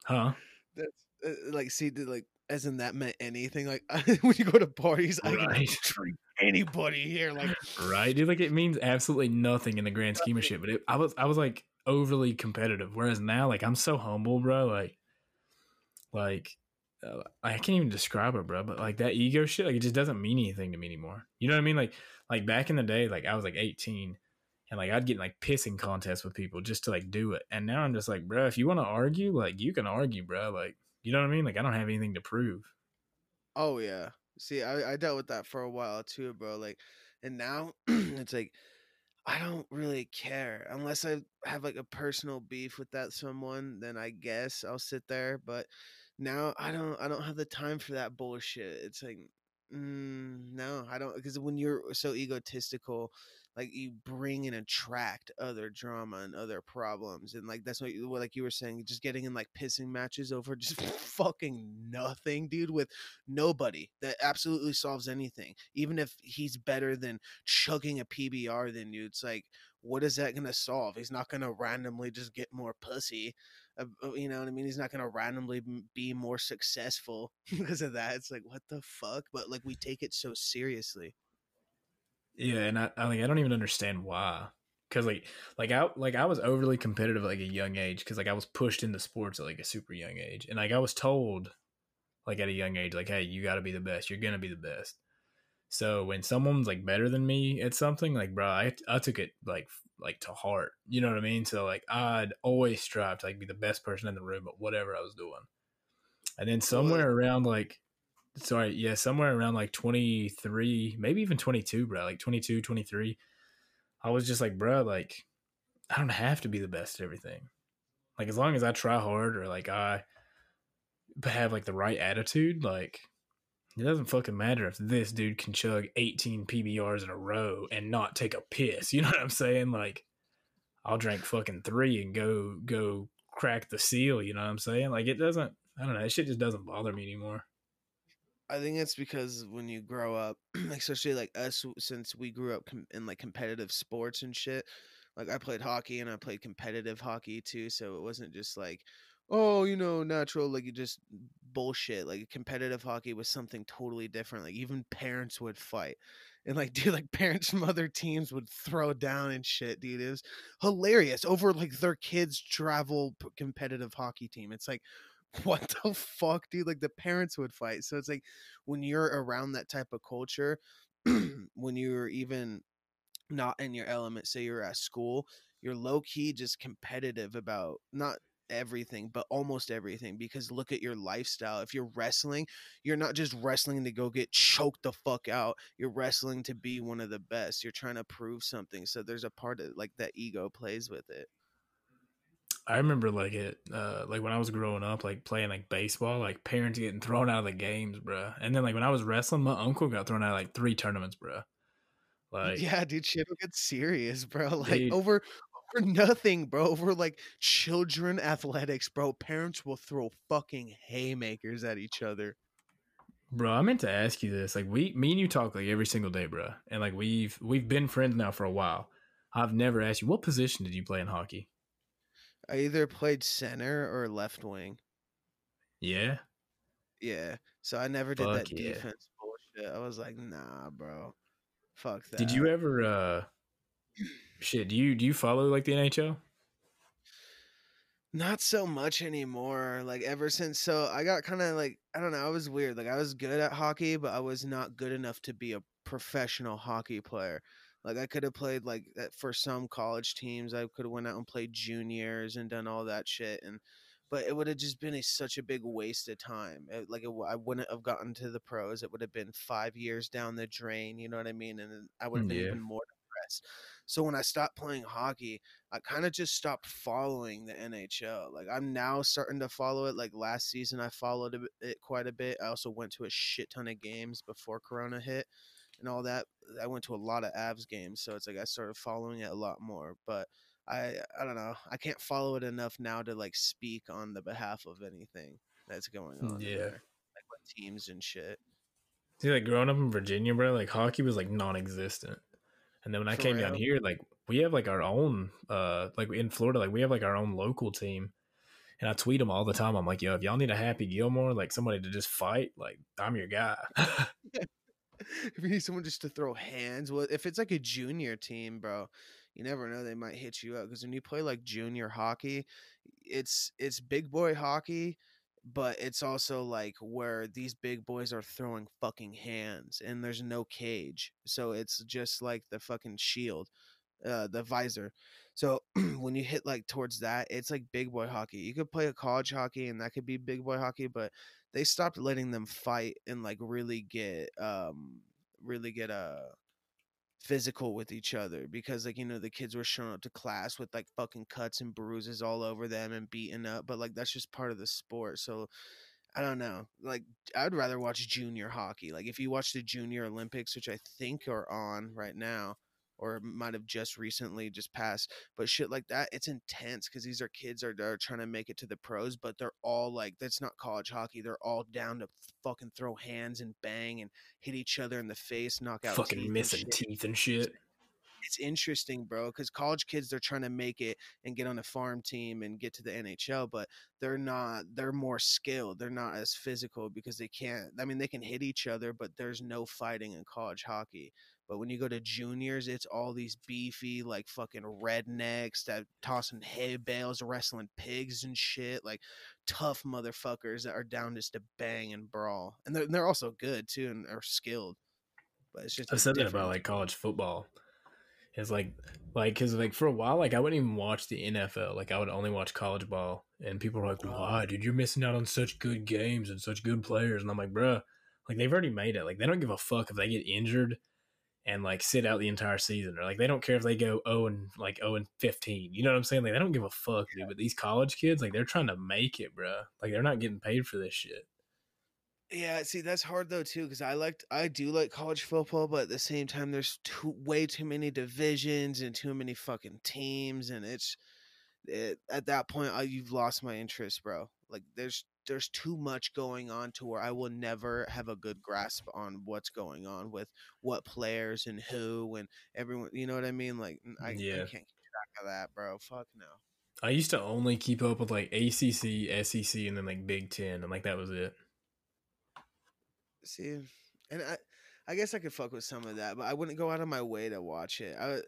C: huh?
D: That's uh, like see, did, like as in that meant anything. Like when you go to parties, I can
C: Right.
D: treat anybody here. Like
C: Right, dude. Like it means absolutely nothing in the grand scheme of shit. But it, I was, I was like overly competitive. Whereas now, like I'm so humble, bro. Like, like uh, I can't even describe it, bro. But like that ego shit, like it just doesn't mean anything to me anymore. You know what I mean? Like, like back in the day, like I was like 18, and like I'd get like pissing contests with people just to like do it. And now I'm just like, bro, if you want to argue, like you can argue, bro. Like, you know what I mean? Like I don't have anything to prove.
D: Oh yeah. See, I, I dealt with that for a while too, bro. Like, and now [CLEARS THROAT] it's like I don't really care unless I have like a personal beef with that someone. Then I guess I'll sit there. But now I don't. I don't have the time for that bullshit. It's like, mm, no, I don't. Because when you're so egotistical, like you bring and attract other drama and other problems, and like that's what, you, like you were saying, just getting in like pissing matches over just [LAUGHS] fucking nothing, dude. With nobody that absolutely solves anything. Even if he's better than chugging a PBR than you, it's like, what is that gonna solve? He's not gonna randomly just get more pussy. Uh, uh, you know what I mean? He's not gonna randomly be more successful [LAUGHS] because of that. It's like, what the fuck? But like, we take it so seriously.
C: Yeah, and I, I like I don't even understand why. Cause like like I like I was overly competitive at like a young age because like I was pushed into sports at like a super young age, and like I was told like at a young age like hey you got to be the best, you're gonna be the best. So when someone's like better than me at something, like bro, I I took it like like to heart. You know what I mean? So like I'd always strive to like be the best person in the room at whatever I was doing. And then somewhere around like sorry, yeah, somewhere around like 23, maybe even 22, bro, like 22, 23, I was just like, bro, like I don't have to be the best at everything. Like as long as I try hard or like I have like the right attitude, like it doesn't fucking matter if this dude can chug 18 PBRs in a row and not take a piss. [LAUGHS] You know what I'm saying? Like, I'll drink fucking three and go go crack the seal. You know what I'm saying? Like, it doesn't. I don't know. That shit just doesn't bother me anymore.
D: I think it's because when you grow up, [CLEARS THROAT] especially like us, since we grew up com- in like competitive sports and shit. Like I played hockey and I played competitive hockey too, so it wasn't just like oh, you know, natural, like you just bullshit. Like competitive hockey was something totally different. Like even parents would fight. And like, [LAUGHS] dude, like parents from other teams would throw down and shit, dude. It was hilarious over like their kids' travel competitive hockey team. It's like, [LAUGHS] what the fuck, dude? Like the parents would fight. So it's like when you're around that type of culture, [CLEARS THROAT] when you're even not in your element, say you're at school, you're low key just competitive about not everything, but almost everything because look at your lifestyle. If you're wrestling, you're not just wrestling to go get choked the fuck out. You're wrestling to be one of the best. You're trying to prove something. So there's a part of like that ego plays with it.
C: I remember like it, uh, like when I was growing up, like playing like baseball, like parents getting thrown out of the games, bro. And then like when I was wrestling, my uncle got thrown out of like three tournaments, bro.
D: Like, yeah, dude, shit will get serious, bro. [LAUGHS] Like dude, over for nothing, bro. Over like children athletics, bro. Parents will throw fucking haymakers at each other.
C: Bro, I meant to ask you this. Like we me and you talk like every single day, bro. And like we've we've been friends now for a while. I've never asked you what position did you play in hockey?
D: I either played center or left wing.
C: Yeah.
D: Yeah. So I never did Fuck that yeah. defense bullshit. I was like, nah, bro. Fuck that.
C: Did you ever uh [CLEARS THROAT] Shit, do you do you follow like the NHL?
D: Not so much anymore. Like ever since so I got kind of like I don't know, I was weird. Like I was good at hockey, but I was not good enough to be a professional hockey player. Like I could have played like for some college teams. I could have went out and played juniors and done all that shit and but it would have just been a, such a big waste of time. It, like it, I wouldn't have gotten to the pros. It would have been 5 years down the drain, you know what I mean? And I would have mm, been yeah. even more depressed. So when I stopped playing hockey, I kind of just stopped following the NHL. Like I'm now starting to follow it. Like last season, I followed it quite a bit. I also went to a shit ton of games before Corona hit and all that. I went to a lot of Avs games, so it's like I started following it a lot more. But I I don't know. I can't follow it enough now to like speak on the behalf of anything that's going on.
C: Yeah,
D: there. like what teams and shit.
C: See, like growing up in Virginia, bro, like hockey was like non-existent. And then when I came real? down here, like we have like our own, uh, like in Florida, like we have like our own local team. And I tweet them all the time. I'm like, yo, if y'all need a Happy Gilmore, like somebody to just fight, like I'm your guy. [LAUGHS] [LAUGHS]
D: if you need someone just to throw hands, well, if it's like a junior team, bro, you never know they might hit you up because when you play like junior hockey, it's it's big boy hockey, but it's also like where these big boys are throwing fucking hands and there's no cage. So it's just like the fucking shield, uh, the visor. So [CLEARS THROAT] when you hit like towards that, it's like big boy hockey. You could play a college hockey and that could be big boy hockey, but they stopped letting them fight and like really get um really get a uh, physical with each other because like you know the kids were showing up to class with like fucking cuts and bruises all over them and beaten up but like that's just part of the sport so i don't know like i'd rather watch junior hockey like if you watch the junior olympics which i think are on right now or might have just recently just passed. But shit like that, it's intense because these are kids are, are trying to make it to the pros, but they're all like, that's not college hockey. They're all down to fucking throw hands and bang and hit each other in the face, knock out
C: fucking teeth missing and teeth and shit.
D: It's interesting, bro, because college kids they're trying to make it and get on a farm team and get to the NHL, but they're not. They're more skilled. They're not as physical because they can't. I mean, they can hit each other, but there's no fighting in college hockey But when you go to juniors, it's all these beefy, like fucking rednecks that tossing hay bales, wrestling pigs and shit, like tough motherfuckers that are down just to bang and brawl. And they're they're also good too and are skilled. But it's just
C: I said that about like college football. It's like, like, cause like for a while, like I wouldn't even watch the NFL. Like I would only watch college ball, and people are like,
D: Oh.
C: "Why, dude? You're missing out on such good games and such good players." And I'm like, "Bruh, like they've already made it. Like they don't give a fuck if they get injured and like sit out the entire season, or like they don't care if they go 0 and like 0 and 15. You know what I'm saying? Like they don't give a fuck, dude. But these college kids, like they're trying to make it, bruh. Like they're not getting paid for this shit.
D: Yeah, see that's hard though too because I liked I do like college football, but at the same time there's too way too many divisions and too many fucking teams, and it's it, at that point I, you've lost my interest, bro. Like there's there's too much going on to where I will never have a good grasp on what's going on with what players and who and everyone. You know what I mean? Like I, I
C: Yeah.
D: can't keep track of that, bro. Fuck no.
C: I used to only keep up with like ACC, SEC, and then like Big Ten, and like that was it.
D: See, and I, I guess I could fuck with some of that, but I wouldn't go out of my way to watch it. I,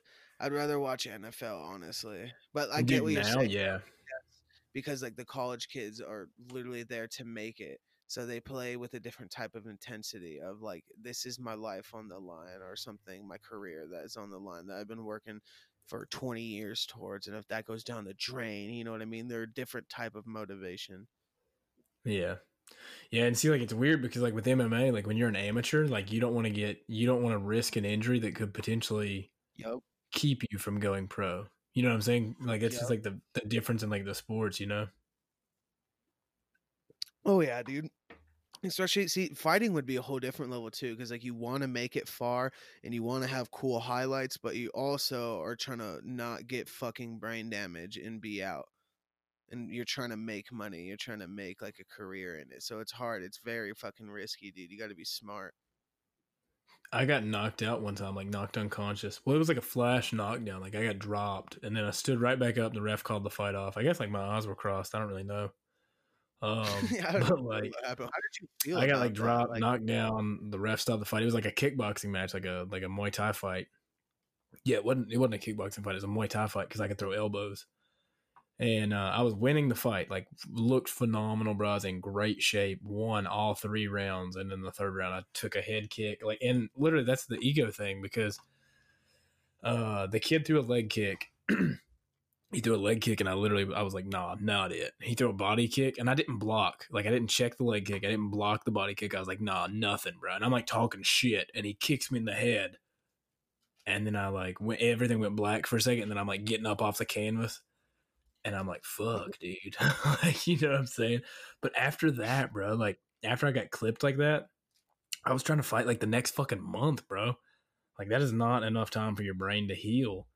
D: I'd rather watch NFL, honestly. But I get
C: Dude,
D: what you're saying
C: yeah.
D: Because like the college kids are literally there to make it, so they play with a different type of intensity of like this is my life on the line or something, my career that is on the line that I've been working for 20 years towards, and if that goes down the drain, you know what I mean? They're a different type of motivation.
C: Yeah. Yeah, and see like it's weird because like with MMA, like when you're an amateur, like you don't want to get you don't want to risk an injury that could potentially
D: Yep.
C: keep you from going pro. You know what I'm saying? Like it's
D: Yep.
C: just like the, the difference in like the sports, you know?
D: Oh yeah, dude. Especially, see, fighting would be a whole different level too, because like you want to make it far and you want to have cool highlights, but you also are trying to not get fucking brain damage and be out. And you're trying to make money. You're trying to make like a career in it. So it's hard. It's very fucking risky, dude. You got to be smart.
C: I got knocked out one time, like knocked unconscious. Well, it was like a flash knockdown. Like I got dropped, and then I stood right back up. The ref called the fight off. I guess like my eyes were crossed. I don't really know. Um, [LAUGHS]
D: Yeah, I [LAUGHS]
C: but like.
D: How did you feel?
C: I got like dropped,
D: Like,
C: knocked down. The ref stopped the fight. It was like a kickboxing match, like a like a Muay Thai fight. Yeah, it wasn't it wasn't a kickboxing fight. It was a Muay Thai fight because I could throw elbows. And uh, I was winning the fight, like looked phenomenal, bro. I was in great shape. Won all three rounds, and then the third round, I took a head kick. Like, and literally, that's the ego thing because uh, the kid threw a leg kick. [CLEARS THROAT] he threw a leg kick, and I literally, I was like, "Nah, not it." He threw a body kick, and I didn't block. Like, I didn't check the leg kick. I didn't block the body kick. I was like, "Nah, nothing, bro." And I'm like talking shit, and he kicks me in the head, and then I like went, everything went black for a second, and then I'm like getting up off the canvas, and I'm like, mm-hmm. "Fuck, dude," [LAUGHS] like you know what I'm saying. But after that, bro, like after I got clipped like that, I was trying to fight like the next fucking month, bro. Like that is not enough time for your brain to heal.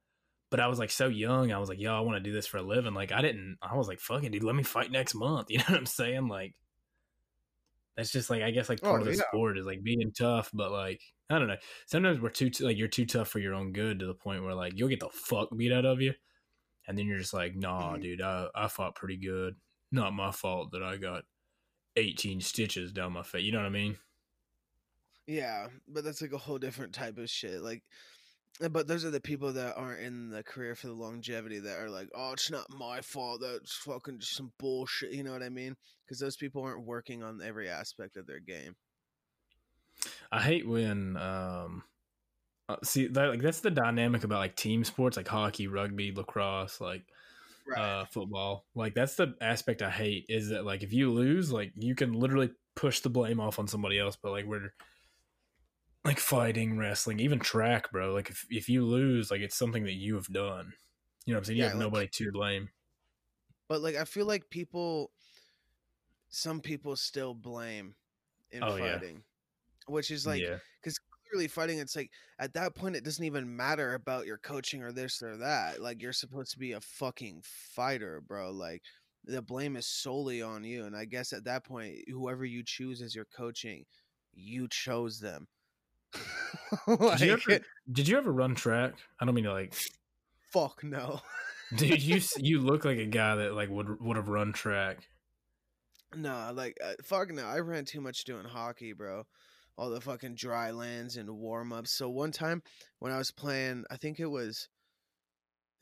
C: But I was like so young. I was like, yo, I want to do this for a living. Like I didn't. I was like, fucking dude, let me fight next month. [LAUGHS] You know what I'm saying? Like that's just like I guess like part
D: Oh,
C: of the
D: yeah.
C: sport is like being tough. But like I don't know. Sometimes we're too like you're too tough for your own good to the point where like you'll get the fuck beat out of you, and then you're just like, nah,
D: Mhm.
C: dude, I I fought pretty good. Not my fault that I got 18 stitches down my face. You know what I mean?
D: Yeah, but that's like a whole different type of shit. Like, but those are the people that aren't in the career for the longevity that are like, oh, it's not my fault. That's fucking just some bullshit. You know what I mean? Because those people aren't working on every aspect of their game.
C: I hate when um uh, see that like that's the dynamic about like team sports like hockey, rugby, lacrosse, like uh football. Like that's the aspect I hate is that like if you lose, like you can literally push the blame off on somebody else, but like we're like fighting, wrestling, even track, bro. Like if if you lose, like it's something that you have done. You know what I'm saying? You
D: Yeah,
C: have
D: like-
C: nobody to blame.
D: but like, I feel like people, some people still blame in
C: Oh, yeah.
D: fighting, which is like,
C: yeah.
D: Clearly fighting it's like at that point it doesn't even matter about your coaching or this or that like you're supposed to be a fucking fighter bro like the blame is solely on you and i guess at that point whoever you choose as your coaching you chose them [LAUGHS]
C: Did you ever did you ever run track? I don't mean to like
D: fuck no [LAUGHS]
C: dude, you you look like a guy that like would would have run track.
D: Nah, like uh, fuck no. I ran too much doing hockey, bro. All the fucking dry lands and warm ups. So one time when I was playing, I think it was,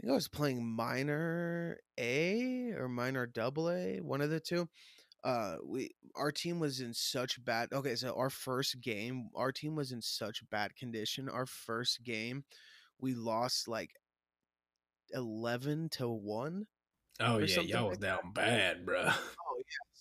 D: I think I was playing minor A or minor double A, one of the two. Uh, we our team was in such bad. Okay, so our first game, our team was in such bad condition. Our first game, we lost like eleven to one.
C: Oh yeah, y'all was down bad, bro.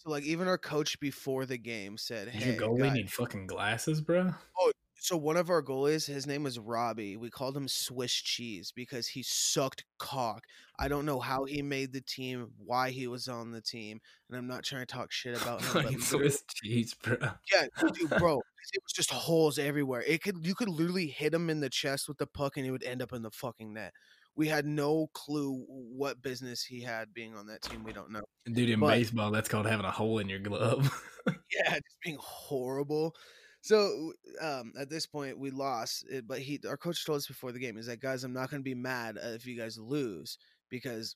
D: So like even our coach before the game said,
C: Did
D: "Hey,
C: your goalie
D: guys,
C: need fucking glasses, bro?
D: Oh, So one of our goalies, his name was Robbie. We called him Swiss cheese because he sucked cock. I don't know how he made the team, why he was on the team, and I'm not trying to talk shit [LAUGHS] about him. Literally-
C: Swiss cheese, bro.
D: yeah, dude, [LAUGHS] bro, it was just holes everywhere. It could you could literally hit him in the chest with the puck, and he would end up in the fucking net. We had no clue what business he had being on that team. We don't know.
C: Dude, in
D: But-
C: baseball, that's called having a hole in your glove. [LAUGHS]
D: yeah, just being horrible. So um, at this point, we lost. It, but he, our coach told us before the game, he's like, guys, I'm not going to be mad uh, if you guys lose because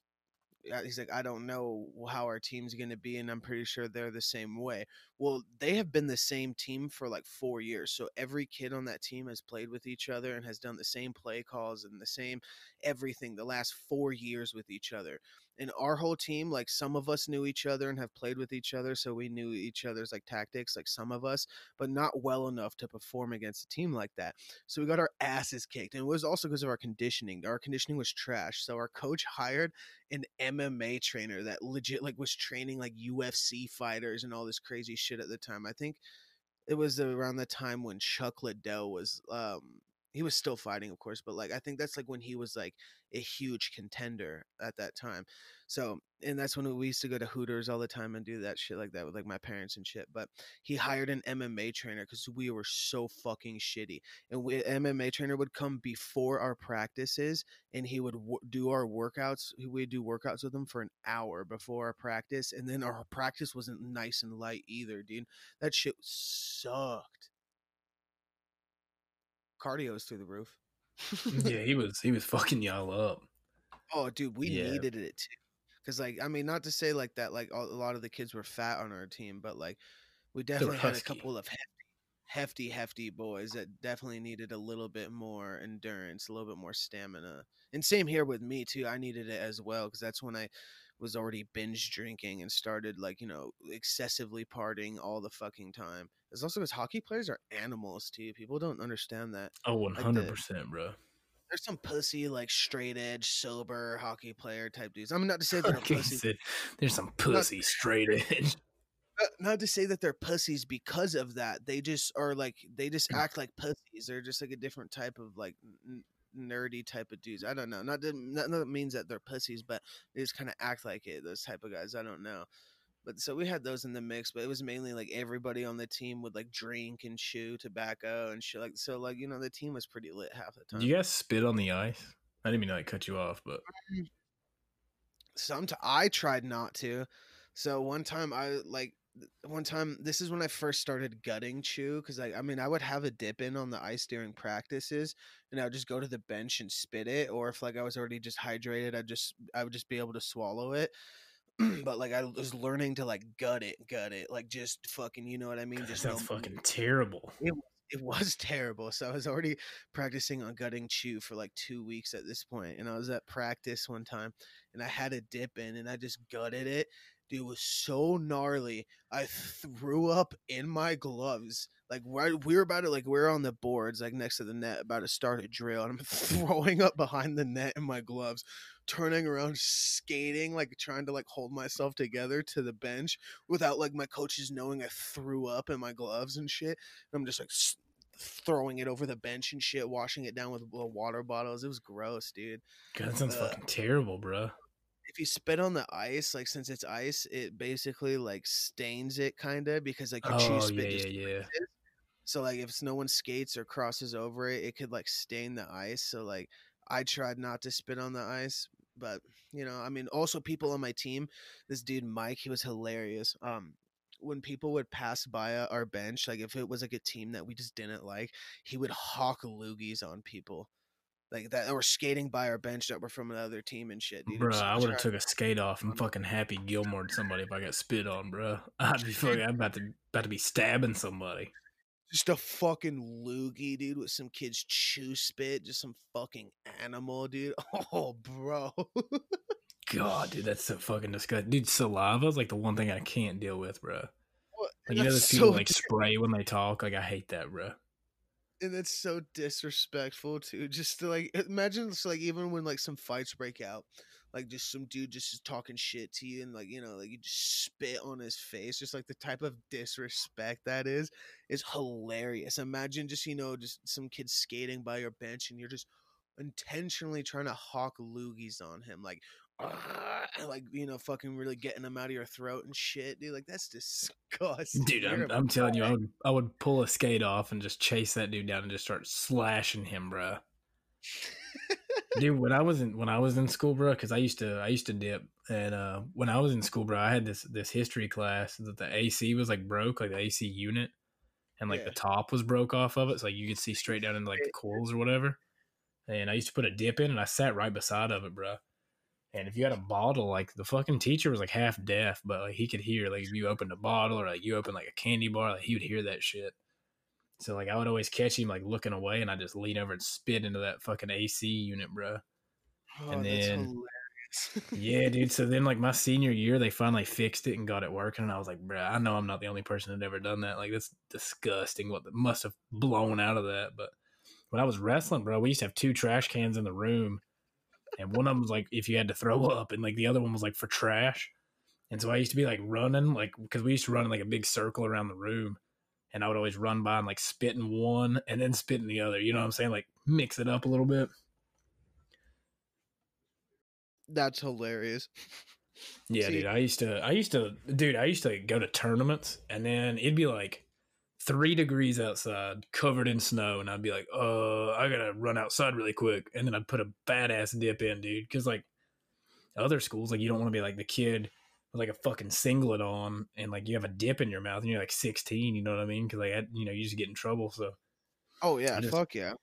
D: Uh, he's like, I don't know how our team's going to be, and I'm pretty sure they're the same way. Well, they have been the same team for like four years, so every kid on that team has played with each other and has done the same play calls and the same everything the last four years with each other and our whole team like some of us knew each other and have played with each other so we knew each other's like tactics like some of us but not well enough to perform against a team like that. So we got our asses kicked and it was also because of our conditioning. Our conditioning was trash so our coach hired an mma trainer that legit like was training like ufc fighters and all this crazy shit at the time. I think it was around the time when chuck liddell was um he was still fighting of course but like i think that's like when he was like a huge contender at that time. So, and that's when we used to go to Hooters all the time and do that shit like that with like my parents and shit. But he hired an MMA trainer because we were so fucking shitty. And we, MMA trainer would come before our practices and he would w- do our workouts. We'd do workouts with him for an hour before our practice. And then our practice wasn't nice and light either, dude. That shit sucked. Cardio was through the roof.
C: yeah, he was he was fucking y'all up.
D: Oh, dude, we
C: Yeah.
D: needed it too. Cause like, I mean, not to say like that, like a a lot of the kids were fat on our team, but like, we definitely had a couple of hefty, hefty, hefty boys that definitely needed a little bit more endurance, a little bit more stamina. And same here with me too. I needed it as well because that's when I was already binge drinking and started like you know excessively partying all the fucking time. It's also because hockey players are animals too. People don't understand that
C: Oh, one hundred percent, bro.
D: there's some pussy like straight edge sober hockey player type dudes. I mean, not to say [LAUGHS] they're
C: Fucking
D: pussy,
C: said, There's some pussy straight edge. [LAUGHS]
D: not, not to say that they're pussies because of that. They just are like they just mm. act like pussies. They're just like a different type of like nerdy type of dudes. I don't know. Not that not that means that they're pussies, but they just kind of act like it. Those type of guys. I don't know. But so we had those in the mix, but it was mainly like everybody on the team would like drink and chew tobacco and shit. Like so, like you know, the team was pretty lit half the time.
C: Do you guys spit on the ice? I didn't mean to like cut you off, but um,
D: some I tried not to. So one time I like one time this is when I first started gutting chew because like I mean I would have a dip in on the ice during practices and I would just go to the bench and spit it or if like I was already just hydrated I just I would just be able to swallow it. [CLEARS THROAT] but like I was learning to like gut it, gut it, like just fucking, you know what I mean?
C: that
D: Just
C: sounds
D: no-
C: fucking terrible.
D: it, it was [LAUGHS] terrible. So I was already practicing on gutting chew for like two weeks at this point, and I was at practice one time, and I had a dip in, and I just gutted it. Dude, it was so gnarly. I threw up in my gloves. Like right, we were about to like we are on the boards, like next to the net, about to start a drill, and I'm [LAUGHS] throwing up behind the net in my gloves, turning around, skating, like trying to like hold myself together to the bench without like my coaches knowing I threw up in my gloves and shit. And I'm just like s- throwing it over the bench and shit, washing it down with little water bottles. It was gross, dude.
C: God, that sounds
D: Uh,
C: fucking terrible, bro.
D: If you spit on the ice, like since it's ice, it basically like stains it kind of because like your chew
C: Oh
D: spit
C: yeah,
D: just
C: yeah, yeah.
D: So like if no one skates or crosses over it, it could like stain the ice. So like I tried not to spit on the ice, but you know, I mean, also people on my team, this dude Mike, he was hilarious. Um, when people would pass by our bench, like if it was like a team that we just didn't like, he would hawk loogies on people. Like that, were skating by our bench that were from another team and shit. Dude.
C: Bro,
D: was
C: I would have took a skate off and fucking happy Gilmore somebody if I got spit on, bro. [LAUGHS] I'd be fucking. I'm about to about to be stabbing somebody.
D: just a fucking loogie, dude, with some kids chew spit, just some fucking animal, dude. [LAUGHS] Oh, bro.
C: God, dude, that's so fucking disgusting. Dude, saliva is like the one thing I can't deal with, bro. Like, you know, those [LAUGHS] people
D: so
C: like spray when they talk. Like, I hate that, bro.
D: And it's so disrespectful too. Just to like imagine, it's like even when like some fights break out, like just some dude just is talking shit to you, and like you know, like you just spit on his face. Just like the type of disrespect that is, is hilarious. Imagine just you know just some kid skating by your bench, and you're just intentionally trying to hawk loogies on him, like. Like you know, fucking really getting them out of your throat and shit, dude. Like that's disgusting.
C: Dude, I'm, I'm telling you, I would, I would pull a skate off and just chase that dude down and just start slashing him, bro. [LAUGHS] dude when i was in when i was in school bro because i used to i used to dip and uh when i was in school bro i had this this history class that the ac was like broke like the ac unit and like
D: Yeah.
C: the top was broke off of it so like you could see straight down into like the coils or whatever and i used to put a dip in and i sat right beside of it bro and if you had a bottle like the fucking teacher was like half deaf but like he could hear like if you opened a bottle or like you opened like a candy bar like he would hear that shit so like I would always catch him like looking away, and I just lean over and spit into that fucking AC unit, bro.
D: Oh,
C: and then-. [LAUGHS] Yeah, dude. So then like my senior year, they finally fixed it and got it working, and I was like, bro, I know I'm not the only person that ever done that. Like that's disgusting. What must have blown out of that? But when I was wrestling, bro, we used to have two trash cans in the room, and one of them was like if you had to throw [LAUGHS] up, and like the other one was like for trash. And so I used to be like running, like because we used to run in like a big circle around the room, and I would always run by and like spit in one and then spit in the other. You know what I'm saying? Like mix it up a little bit.
D: That's hilarious.
C: Yeah,
D: See-
C: dude. I used to, I used to, dude. I used to go to tournaments, and then it'd be like three degrees outside, covered in snow, and I'd be like, "Uh, I gotta run outside really quick," and then I'd put a badass dip in, dude, because like other schools, like you don't want to be like the kid with like a fucking singlet on, and like you have a dip in your mouth, and you're like 16, you know what I mean? Because like I- you know you just get in trouble, so.
D: Oh yeah,
C: just-
D: fuck yeah.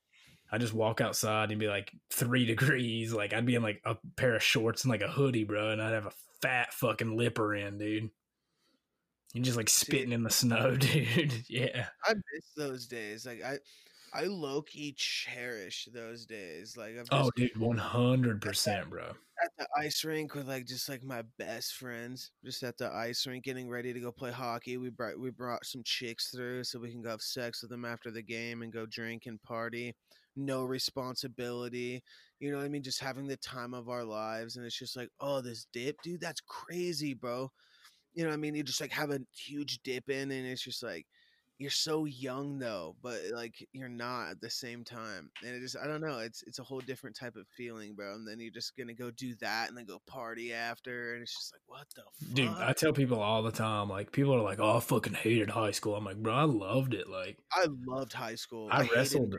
C: I just walk outside and be like three [LAUGHS] degrees. Like I'd be in like a pair of shorts and like a hoodie, bro, and I'd have a fat fucking lipper in, dude. You just like [LAUGHS] spitting in the snow, [LAUGHS] dude. yeah.
D: I miss those days. Like I, I low key cherish those days. Like oh, just
C: Oh, dude, one hundred percent, bro.
D: at the ice rink with like just like my best friends, just at the ice rink, getting ready to go play hockey. We brought we brought some chicks through so we can go have sex with them after the game and go drink and party. No responsibility, you know what I mean? Just having the time of our lives, and it's just like, oh, this dip, dude, that's crazy, bro. You know what I mean? You just like have a huge dip in, and it's just like you're so young though, but like you're not at the same time. And it just I don't know, it's it's a whole different type of feeling, bro. And then you're just gonna go do that and then go party after, and it's just like what the fuck?
C: Dude, I tell people all the time, like people are like, "Oh, I fucking hated high school." I'm like, bro, I loved it. Like,
D: I loved high school.
C: I,
D: hated
C: wrestled.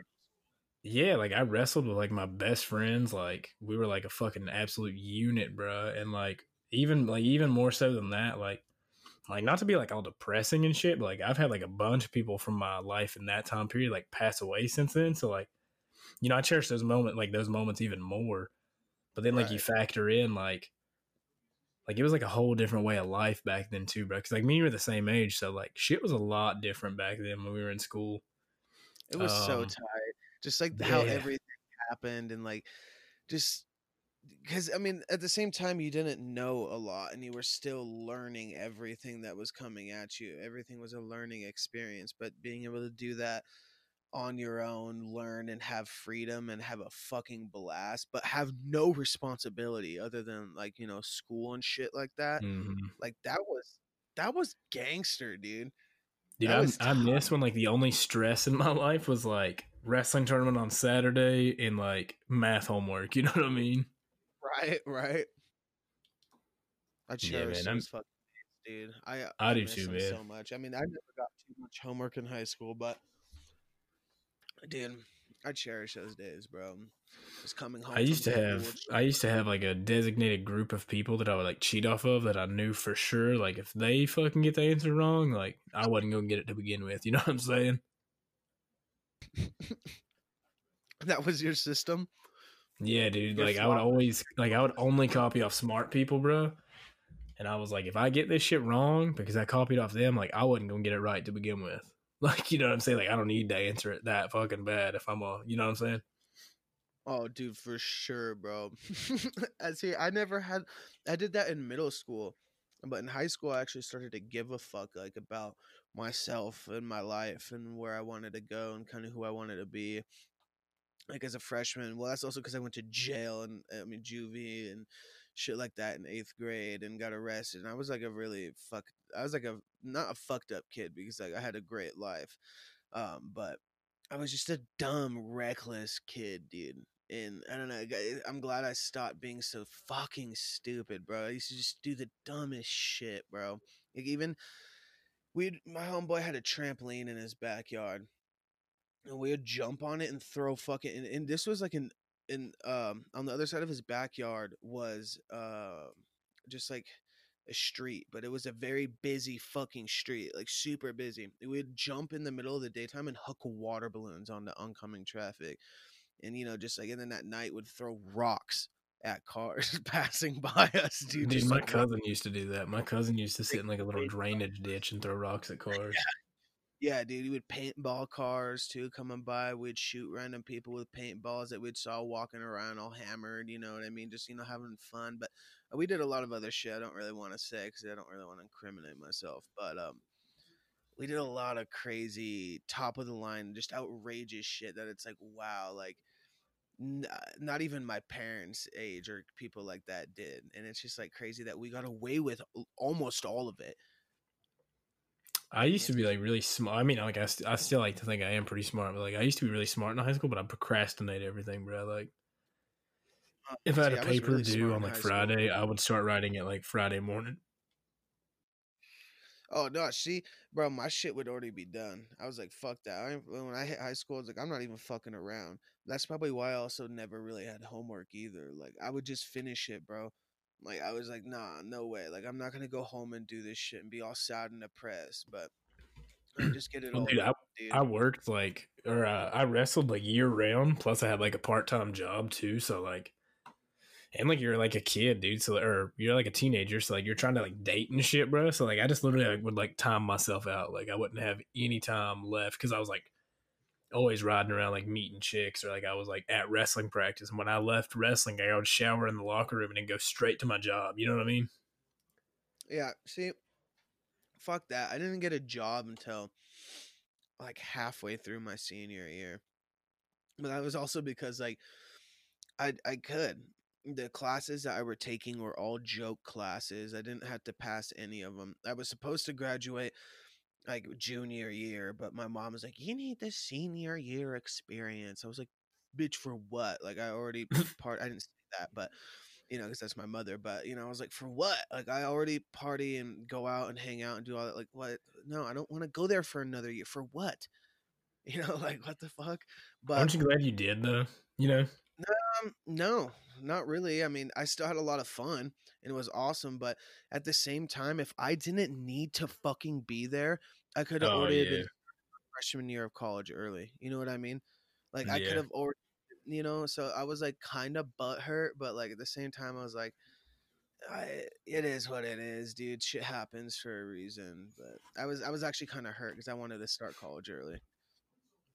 C: Yeah, like I wrestled with like my best friends. Like we were like a fucking absolute unit, bro. And like even like even more so than that, like like not to be like all depressing and shit, but like I've had like a bunch of people from my life in that time period like pass away since then. So like, you know, I cherish those moments like those moments even more. But then like you factor in like like it was like a whole different way of life back then too, bro. Because like me, and you were the same age, so like shit was a lot different back then when we were in school.
D: It was so
C: Um,
D: tight. Just like how everything happened and like just because I mean at the same time you didn't know a lot and you were still learning everything that was coming at you. Everything was a learning experience, but being able to do that on your own, learn and have freedom and have a fucking blast, but have no responsibility other than like, you know, school and shit like that.
C: Mhm.
D: Like that was that was gangster, dude.
C: Dude, I, I miss when like the only stress in my [LAUGHS] life was like wrestling tournament on Saturday and like math homework. You know what I mean?
D: Right, right. I
C: Yeah,
D: cherish
C: man,
D: those fucking days, dude. I
C: I do
D: miss
C: too,
D: them
C: man.
D: So much. I mean, I never got too much homework in high school, but dude, I cherish those days, bro. Just coming home.
C: I used to have I used to have like a designated group of people that I would like cheat off of that I knew for sure. Like if they fucking get the answer wrong, like I wasn't gonna get it to begin with. You know what I'm saying? [LAUGHS]
D: that was your system.
C: Yeah, dude.
D: You're
C: Like I would always like I would only copy off smart people, bro. And I was like, if I get this shit wrong because I copied off them, like I wasn't gonna get it right to begin with. [LAUGHS] Like, you know what I'm saying? Like, I don't need to answer it that fucking bad if I'm a, you know what I'm saying?
D: Oh, dude, for sure, bro. [LAUGHS] I see. I never had. I did that in middle school, but in high school, I actually started to give a fuck like about myself and my life and where I wanted to go and kind of who I wanted to be. Like as a freshman, well, that's also because I went to jail and I mean juvie and shit like that in eighth grade and got arrested. And I was like a really fuck. I was like a not a fucked up kid because like I had a great life, um, but I was just a dumb, reckless kid, dude. And I don't know. I- I'm glad I stopped being so fucking stupid, bro. I used to just do the dumbest shit, bro. Like even we, my homeboy had a trampoline in his backyard, and we would jump on it and throw fucking. And, and this was like an in um on the other side of his backyard was uh just like a street, but it was a very busy fucking street, like super busy. We would jump in the middle of the daytime and hook water balloons onto oncoming traffic. And you know, just like and then at night would throw rocks at cars [LAUGHS] passing by us, dude.
C: Dude, my
D: like
C: cousin used to do that. My cousin used to sit in like a little drainage ditch and throw rocks at [LAUGHS] cars.
D: Yeah, dude, he would paintball cars too coming by. We'd shoot random people with paintballs that we'd saw walking around all hammered, you know what I mean? Just, you know, having fun. But uh, we did a lot of other shit I don't really want to say because I don't really want to incriminate myself. But um, we did a lot of crazy, top of the line, just outrageous shit that it's like, wow, like, n- uh, not even my parents' age or people like that did. And it's just like crazy that we got away with almost all of it.
C: I used to be like really smart. I mean, like I, st- I still like to think I am pretty smart, but like I used to be really smart in high school, but I procrastinate everything, bro. Like
D: Uh,
C: if I had
D: see,
C: a paper
D: really
C: due on like
D: high school.
C: Friday, I would start writing it like Friday morning.
D: Oh no, see, bro, my shit would already be done. I was like, fuck that. I, when I hit high school, I was like, I'm not even fucking around. That's probably why I also never really had homework either. Like, I would just finish it, bro. Like, I was like, nah, no way. Like, I'm not gonna go home and do this shit and be all sad and depressed. But [CLEARS THROAT] I just get it all
C: dude,
D: done, dude.
C: I worked like, or uh, I wrestled like year round. Plus, I had like a part time job too. So like, and like you're like a kid, dude. So or you're like a teenager. So like you're trying to like date and shit, bro. So like I just literally like, would like time myself out. Like I wouldn't have any time left because I was like always riding around like meeting chicks or like I was like at wrestling practice. And when I left wrestling, I would shower in the locker room and then go straight to my job. You know what I mean?
D: Yeah, see, fuck that. I didn't get a job until like halfway through my senior year. But that was also because like I I could. The classes that I were taking were all joke classes. I didn't have to pass any of them. I was supposed to graduate like junior year, but my mom was like, "You need the senior year experience." I was like, "Bitch, for what?" Like I already [LAUGHS] part. I didn't say that, but you know, because that's my mother. But you know, I was like, "For what?" Like I already party and go out and hang out and do all that. Like what? No, I don't want to go there for another year. For what? [LAUGHS] You know, like what the fuck? But
C: Aren't you glad you did though? You know?
D: Um, no, not really. I mean, I still had a lot of fun and it was awesome, but at the same time, if I didn't need to fucking be there, I could have
C: Oh
D: already
C: yeah.
D: been freshman year of college early. You know what I mean? Like I
C: Yeah.
D: could have already, you know. So I was like kind of butthurt, but like at the same time, I was like, I, it is what it is, dude. Shit happens for a reason. But I was I was actually kind of hurt because I wanted to start college early.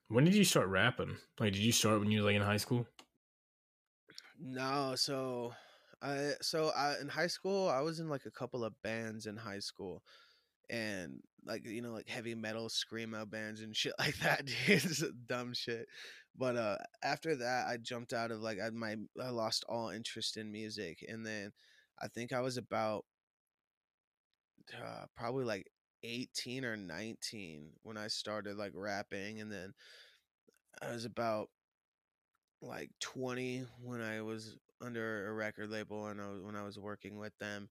C: When did you start rapping? Like, did you start when you were like in high school?
D: No, so I so I in high school I was in like a couple of bands in high school and like you know like heavy metal screamo bands and shit [LAUGHS] like that dude dumb shit but uh after that I jumped out of like I my I lost all interest in music and then I think I was about uh, probably like 18 or 19 when I started like rapping and then I was about like 20 when I was under a record label and I was, when I was working with them.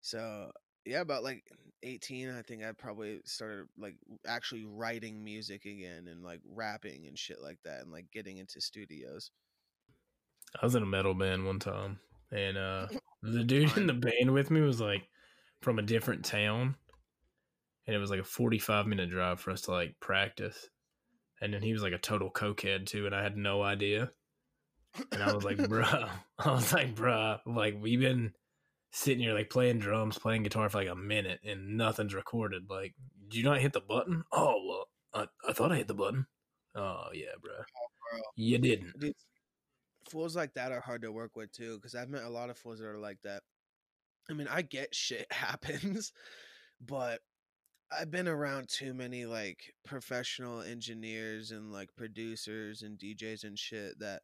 D: So yeah, about like 18, I think I probably started like actually writing music again and like rapping and shit like that and like getting into studios.
C: I was in a metal band one time, and uh, [LAUGHS] the dude in the band with me was like from a different town, and it was like a forty-five minute drive for us to like practice. And then he was like a total cokehead too, and I had no idea. And I was like, bruh, [LAUGHS] I was like, bruh, like we've been sitting here like playing drums, playing guitar for like a minute, and nothing's recorded. Like, did you not hit the button? Oh well, I, I thought I hit the button. Oh yeah, bro.
D: Oh, bro.
C: You didn't.
D: Dude, fools like that are hard to work with too, because I've met a lot of fools that are like that. I mean, I get [LAUGHS] shit happens, but I've been around too many like professional engineers and like producers and DJs and shit that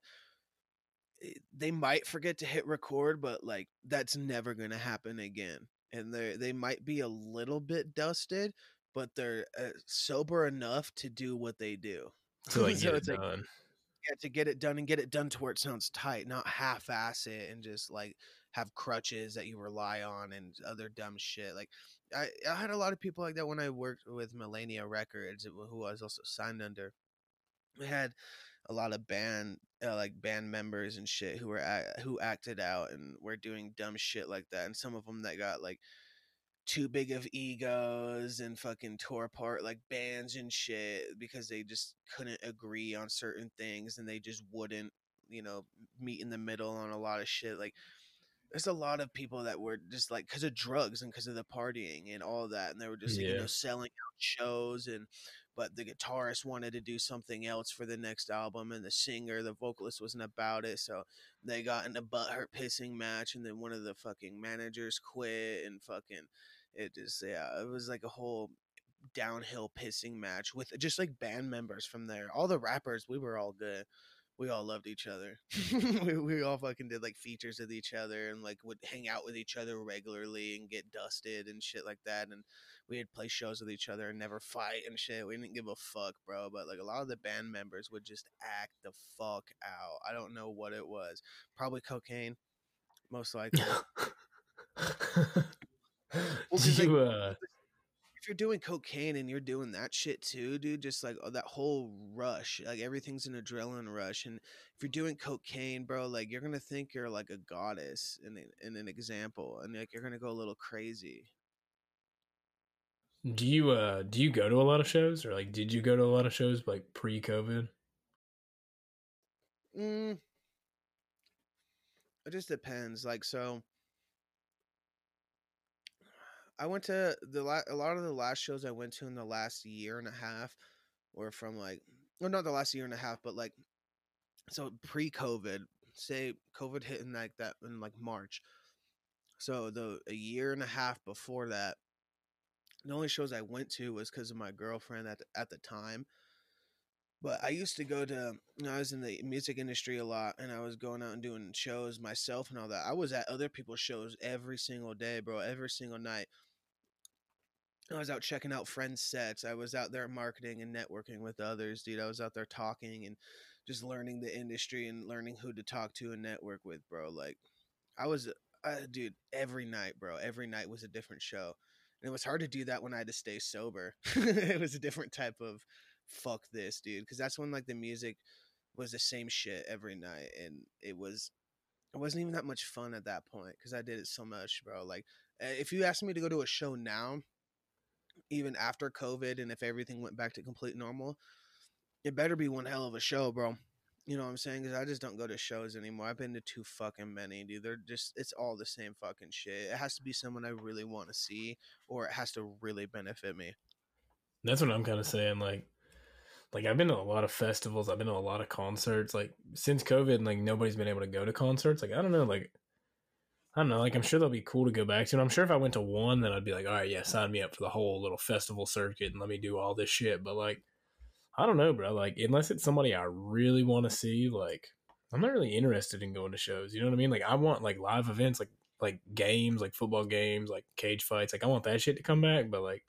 D: they might forget to hit record, but like that's never gonna happen again. And they they might be a little bit dusted, but they're uh, sober enough to do what they do. [LAUGHS]
C: To like
D: So
C: get it
D: like-
C: done.
D: Yeah, to get it done and get it done to where it sounds tight, not half ass it and just like have crutches that you rely on and other dumb shit. Like I, I had a lot of people like that when I worked with Melania Records, who I was also signed under. We had a lot of band uh, like band members and shit who were act- who acted out and were doing dumb shit like that, and some of them that got like too big of egos and fucking tore apart like bands and shit because they just couldn't agree on certain things and they just wouldn't you know meet in the middle on a lot of shit like there's a lot of people that were just like because of drugs and because of the partying and all that and they were just like, you know selling out shows and but the guitarist wanted to do something else for the next album and the singer the vocalist wasn't about it so they got in a butthurt pissing match and then one of the fucking managers quit and fucking it just yeah it was like a whole downhill pissing match with just like band members from there. All the rappers we were all good. We all loved each other. [LAUGHS] We, we all fucking did like features with each other and like would hang out with each other regularly and get dusted and shit like that and we'd play shows with each other and never fight and shit we didn't give a fuck bro but like a lot of the band members would just act the fuck out i don't know what it was probably cocaine most likely [LAUGHS]
C: Do
D: 'cause, like,
C: you, uh,
D: if you're doing cocaine and you're doing that shit too, dude, just like uh, that whole rush, like everything's an adrenaline rush. And if you're doing cocaine, bro, like you're gonna think you're like a goddess and, a- in an example, and like you're gonna go a little crazy.
C: Do you uh do you go to a lot of shows or like did you go to a lot of shows like pre-COVID?
D: Mm, it just depends. Like so. I went to the la- a lot of the last shows I went to in the last year and a half were from like well not the last year and a half but like so pre-COVID say COVID hit in like that in like March so the a year and a half before that the only shows I went to was because of my girlfriend at the, at the time but I used to go to you know, I was in the music industry a lot and I was going out and doing shows myself and all that. I was at other people's shows every single day, bro, every single night. I was out checking out friends' sets. I was out there marketing and networking with others, dude. I was out there talking and just learning the industry and learning who to talk to and network with, bro. Like, I was, uh, dude, every night, bro. Every night was a different show. And it was hard to do that when I had to stay sober. [LAUGHS] it was a different type of fuck this, dude. Because that's when, like, the music was the same shit every night. And it was, it wasn't even that much fun at that point because I did it so much, bro. Like, uh, if you asked me to go to a show now, even after COVID and if everything went back to complete normal, it better be one hell of a show, bro. You know what I'm saying? Because I just don't go to shows anymore. I've been to too fucking many, dude. They're just, it's all the same fucking shit. It has to be someone I really want to see or it has to really benefit me.
C: That's what I'm kind of saying. Like, like I've been to a lot of festivals. I've been to a lot of concerts. Like since COVID, like nobody's been able to go to concerts. Like I don't know. Like I don't know. Like I'm sure they'll be cool to go back to. And I'm sure if I went to one, then I'd be like, all right, yeah, sign me up for the whole little festival circuit and let me do all this shit. But like, I don't know, bro. Like unless it's somebody I really want to see, like I'm not really interested in going to shows. You know what I mean? Like I want like live events, like like games, like football games, like cage fights. Like I want that shit to come back. But like,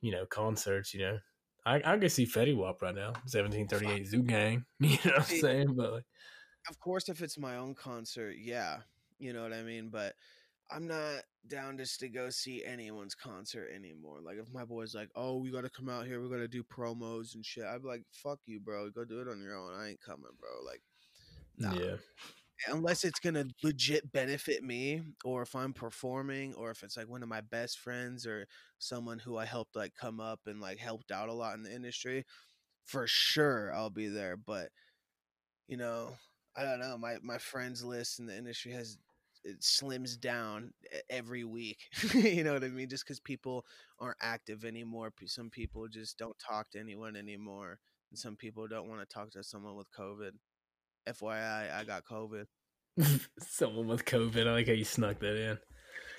C: you know, concerts. You know, I I can see Fetty Wap right now, 1738 Zoo Gang. [LAUGHS] You know what I'm saying? But like,
D: Of course, if it's my own concert, yeah. You know what I mean? But I'm not down just to go see anyone's concert anymore. Like if my boy's like, "Oh, we got to come out here. We got to do promos and shit," I'd be like, "Fuck you, bro. Go do it on your own. I ain't coming, bro." Like, nah.
C: yeah,
D: unless it's gonna legit benefit me, or if I'm performing, or if it's like one of my best friends or someone who I helped like come up and like helped out a lot in the industry, for sure I'll be there. But you know, I don't know. My my friends list in the industry has it slims down every week. [LAUGHS] you know what I mean? Just because people aren't active anymore. Some people just don't talk to anyone anymore, and some people don't want to talk to someone with COVID. FYI, I got COVID. [LAUGHS]
C: Someone with COVID. I like how you snuck that in.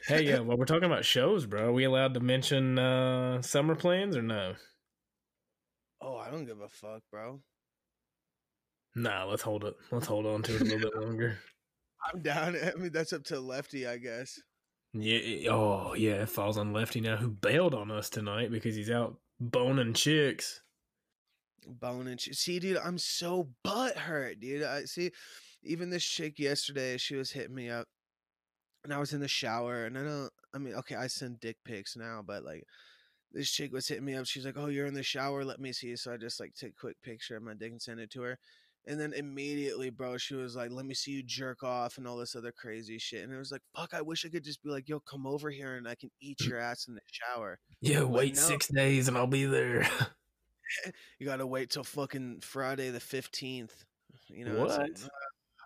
C: Hey, yeah, [LAUGHS] well, we're talking about shows, bro. Are we allowed to mention uh, summer plans or no?
D: Oh, I don't give a fuck, bro.
C: Nah, let's hold it. Let's hold on to it a little bit longer.
D: I'm down. [LAUGHS] I mean, that's up to Lefty, I guess.
C: Yeah. Oh, yeah. It falls on Lefty now, who bailed on us tonight because he's out boning chicks.
D: Boning. and ch- see, dude, I'm so butt hurt, dude. I see. Even this chick yesterday, she was hitting me up, and I was in the shower, and I don't. I mean, okay, I send dick pics now, but like, this chick was hitting me up. She's like, "Oh, you're in the shower. Let me see." So I just like took a quick picture of my dick and sent it to her. And then immediately, bro, she was like, "Let me see you jerk off" and all this other crazy shit. And it was like, "Fuck, I wish I could just be like, yo, come over here and I can eat [LAUGHS] your ass in the shower."
C: Yeah, wait
D: no.
C: six days and I'll be there. [LAUGHS] [LAUGHS]
D: You gotta wait till fucking Friday the fifteenth. You know, it's like,
C: What?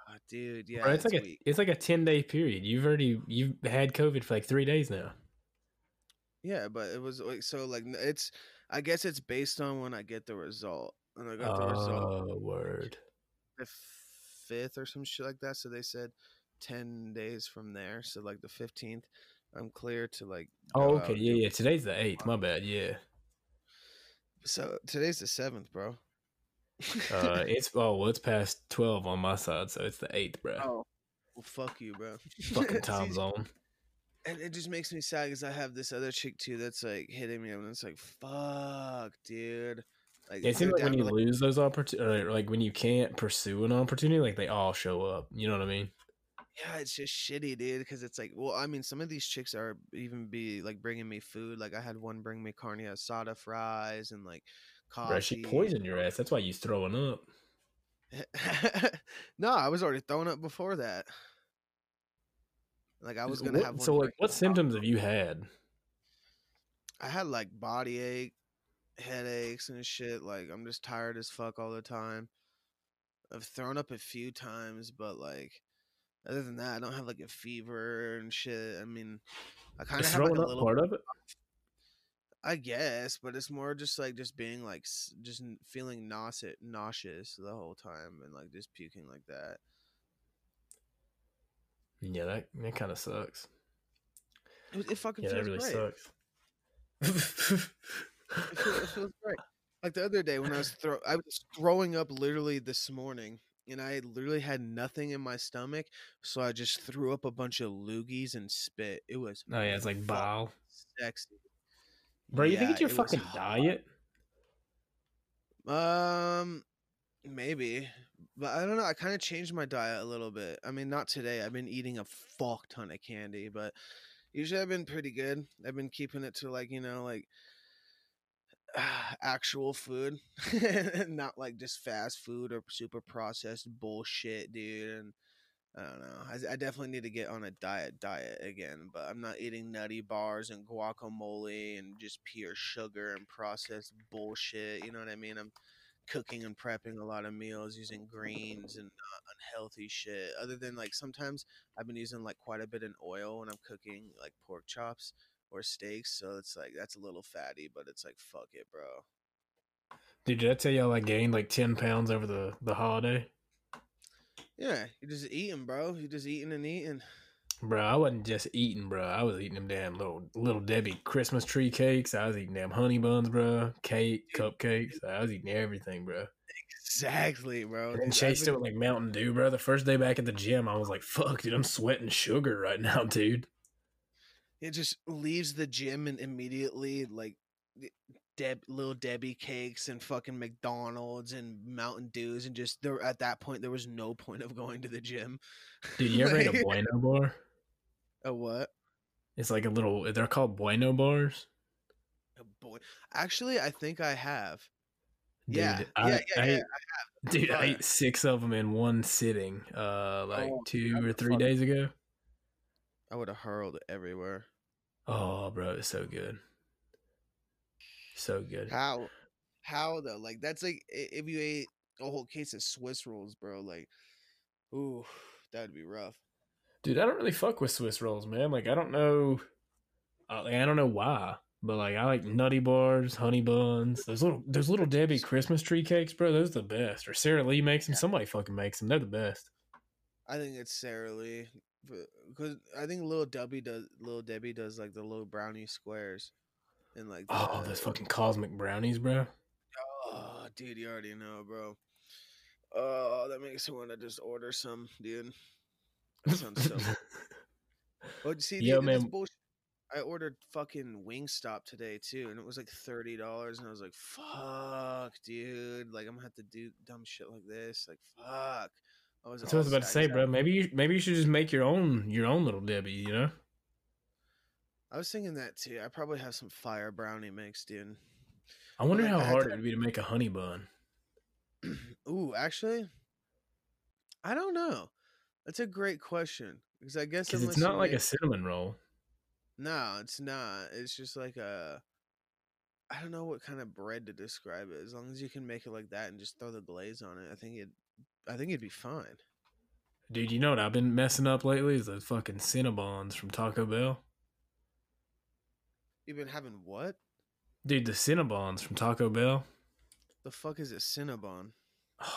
D: ah, dude? Yeah,
C: Bro, it's like a it's like a ten day period. You've already you've had COVID for like three days now.
D: yeah, but it was like so like it's. I guess it's based on when I get the result, and I got the result
C: Oh, word.
D: The fifth or some shit like that. So they said ten days from there. So like the fifteenth, I'm clear to like.
C: Oh, okay. Yeah, yeah. Today's the eighth. My bad. Yeah.
D: So today's the seventh, bro.
C: Uh, [LAUGHS] it's oh well, it's past twelve on my side, so it's the eighth, bro.
D: oh, well, fuck you, bro.
C: Fucking [LAUGHS] time zone.
D: and it just makes me sad because I have this other chick too that's like hitting me up, and it's like, fuck, dude. Like,
C: It seems like when you
D: like,
C: lose those opportunities, like when you can't pursue an opportunity, like they all show up. You know what I mean?
D: yeah, it's just shitty, dude. Because it's like, well, I mean, some of these chicks are even be like bringing me food. Like I had one bring me carne asada fries and like coffee.
C: Bro, she poisoned your ass. That's why you throwing up. [LAUGHS]
D: no, I was already throwing up before that. Like I was gonna
C: What-
D: have one.
C: so like, what symptoms have you had?
D: I had like body ache, headaches and shit. Like I'm just tired as fuck all the time. I've thrown up a few times, but like other than that, I don't have like a fever and shit. I mean, I kind of have like a little,
C: part of it?
D: I guess, but it's more just like just being like just feeling nauseous, nauseous the whole time, and like just puking like that.
C: Yeah, that that kind of sucks.
D: It, it fucking
C: Yeah, that
D: feels
C: really
D: great.
C: sucks. [LAUGHS]
D: It, feel, it feels great. Like the other day when I was throw, I was throwing up literally this morning, and I literally had nothing in my stomach, so I just threw up a bunch of loogies and spit. It was
C: oh yeah, it's like bile.
D: sexy,
C: Bro, you think it's your
D: it
C: fucking diet?
D: Um, maybe, but I don't know. I kind of changed my diet a little bit. I mean, not today. I've been eating a fuck ton of candy, but usually I've been pretty good. I've been keeping it to like you know like [SIGHS] actual food, [LAUGHS] not like just fast food or super processed bullshit, dude. And I don't know. I, I definitely need to get on a diet diet again, but I'm not eating nutty bars and guacamole and just pure sugar and processed bullshit. You know what I mean? I'm cooking and prepping a lot of meals using greens and unhealthy shit. Other than like sometimes I've been using like quite a bit in oil when I'm cooking like pork chops or steaks, so it's like that's a little fatty, but it's like fuck it, bro.
C: Dude, did I tell y'all I gained like ten pounds over the the holiday?
D: Yeah, you're just eating, bro. You're just eating and eating.
C: Bro, I wasn't just eating, bro. I was eating them damn little little Debbie Christmas tree cakes. I was eating damn honey buns, bro. Cake, cupcakes. I was eating everything, bro.
D: Exactly, bro.
C: And chased it with like Mountain Dew, bro. The first day back at the gym, I was like, "Fuck, dude, I'm sweating sugar right [LAUGHS] now, dude."
D: It just leaves the gym and immediately like Deb little Debbie cakes and fucking McDonald's and Mountain Dews and just there at that point there was no point of going to the gym.
C: Dude, you [LAUGHS] ever ate a Bueno bar?
D: A what?
C: It's like a little. They're called Bueno bars.
D: A boy. Actually, I think I have.
C: Dude,
D: yeah,
C: I,
D: yeah, yeah,
C: I
D: yeah.
C: ate- dude, I ate six of them in one sitting, uh, like
D: Oh,
C: two or three days ago.
D: I would have hurled it everywhere.
C: Oh, bro, it's so good, so good.
D: How? How though? Like that's like if you ate a whole case of Swiss rolls, bro. Like, ooh, that would be rough.
C: Dude, I don't really fuck with Swiss rolls, man. Like I don't know, uh, like, I don't know why, but like I like nutty bars, honey buns. Those little, those little Debbie Christmas tree cakes, bro. Those are the best. Or Sara Lee makes them. Somebody fucking makes them. They're the best.
D: I think it's Sara Lee, because I think Little Debbie does. Little Debbie does like the little brownie squares, and like
C: Oh, those uh fucking cosmic brownies, bro.
D: Oh, dude, you already know, bro. Oh, that makes me want to just order some, dude. That sounds so. [LAUGHS] Oh, see,
C: Yo,
D: dude, man. I ordered fucking Wingstop today too, and it was like thirty dollars, and I was like, "Fuck, dude! Like I'm gonna have to do dumb shit like this. Like, fuck." Oh, I was.
C: That's what I was about to say, bro. Maybe you maybe you should just make your own your own little Debbie. You know?
D: I was thinking that too. I probably have some fire brownie mix, dude.
C: I wonder
D: like,
C: how
D: I
C: hard
D: to-
C: it would be to make a honey bun. [CLEARS THROAT]
D: Ooh, actually, I don't know. That's a great question because I guess
C: it's not like a cinnamon roll.
D: No, it's not. It's just like a. I don't know what kind of bread to describe it. As long as you can make it like that and just throw the glaze on it, I think it. I think it'd be fine.
C: Dude, you know what I've been messing up lately is those fucking Cinnabons from Taco Bell.
D: You've been having what?
C: Dude, the Cinnabons from Taco Bell.
D: The fuck is a Cinnabon?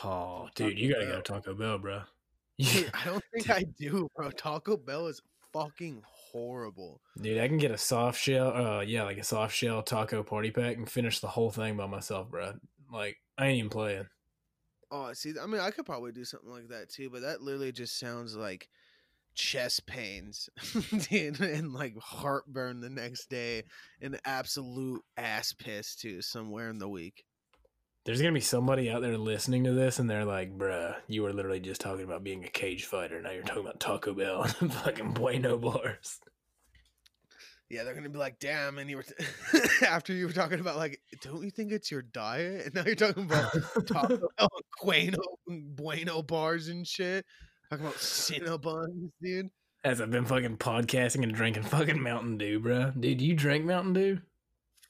C: Oh, dude, you gotta go
D: Bell.
C: to Taco Bell, bro. [LAUGHS]
D: Dude, [LAUGHS] I don't think I do, bro. Taco Bell is fucking horrible.
C: Dude, I can get a soft shell. Uh, yeah, like a soft shell taco party pack and finish the whole thing by myself, bro. Like I ain't even playing.
D: Oh, see, I mean, I could probably do something like that too, but that literally just sounds like chest pains [LAUGHS] and like heartburn the next day and absolute ass piss too somewhere in the week.
C: There's gonna be somebody out there listening to this, and they're like, "Bruh, you were literally just talking about being a cage fighter. Now you're talking about Taco Bell and [LAUGHS] fucking Bueno bars."
D: Yeah, they're gonna be like, "Damn!" And you were t- [LAUGHS] after you were talking about like, don't you think it's your diet? And now you're talking about Taco [LAUGHS] Bell, Bueno, mm, Bueno bars and shit. Talking about Cinnabons, dude.
C: As I've been fucking podcasting and drinking fucking Mountain Dew, bro. Dude, you drink Mountain Dew?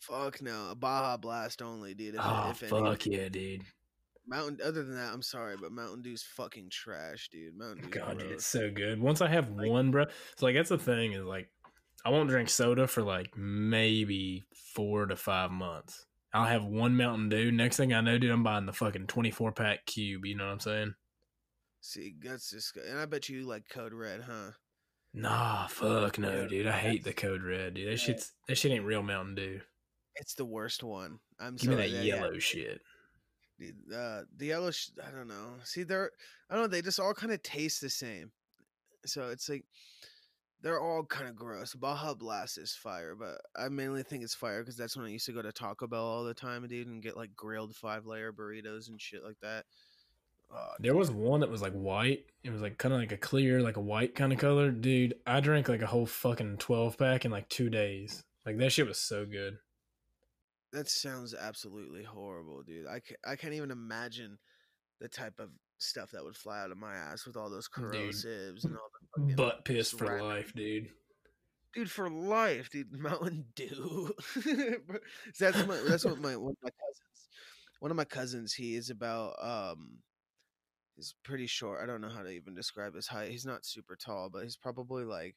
D: Fuck no, Baja Blast only, dude. If,
C: Oh
D: if any.
C: fuck yeah, dude.
D: Mountain. Other than that, I'm sorry, but Mountain Dew's fucking trash, dude. Mountain Dew's
C: God, dude, it's so good. Once I have
D: Like-
C: one, bro. So like that's the thing is like, I won't drink soda for like maybe four to five months. I'll have one Mountain Dew. Next thing I know, dude, I'm buying the fucking 24 pack cube. You know what I'm saying?
D: See, that's just. And I bet you like Code Red, huh?
C: Nah, fuck no,
D: Yeah,
C: dude. I hate the Code Red, dude. That shit's that shit ain't real Mountain Dew.
D: It's the worst one. I'm
C: Give me
D: sorry.
C: that
D: yeah,
C: yellow shit.
D: dude, Uh, the yellow. Sh- I don't know. See, they're. I don't know. They just all kind of taste the same. So it's like. They're all kind of gross. Baja Blast is fire, but I mainly think it's fire because that's when I used to go to Taco Bell all the time, dude, and get like grilled five layer burritos and shit like that. Oh,
C: There was one that was like white. It was like kind of like a clear, like a white kind of color. Dude, I drank like a whole fucking 12 pack in like two days. Like that shit was so good.
D: That sounds absolutely horrible, dude. I can't, I can't even imagine the type of stuff that would fly out of my ass with all those
C: Dude.
D: corrosives and all the
C: Butt piss for life, dude.
D: dude for life, dude. [LAUGHS] Mountain Dew. [LAUGHS] That's my, that's what my one of my cousins. One of my cousins, he is about um, he's pretty short. I don't know how to even describe his height. He's not super tall, but he's probably like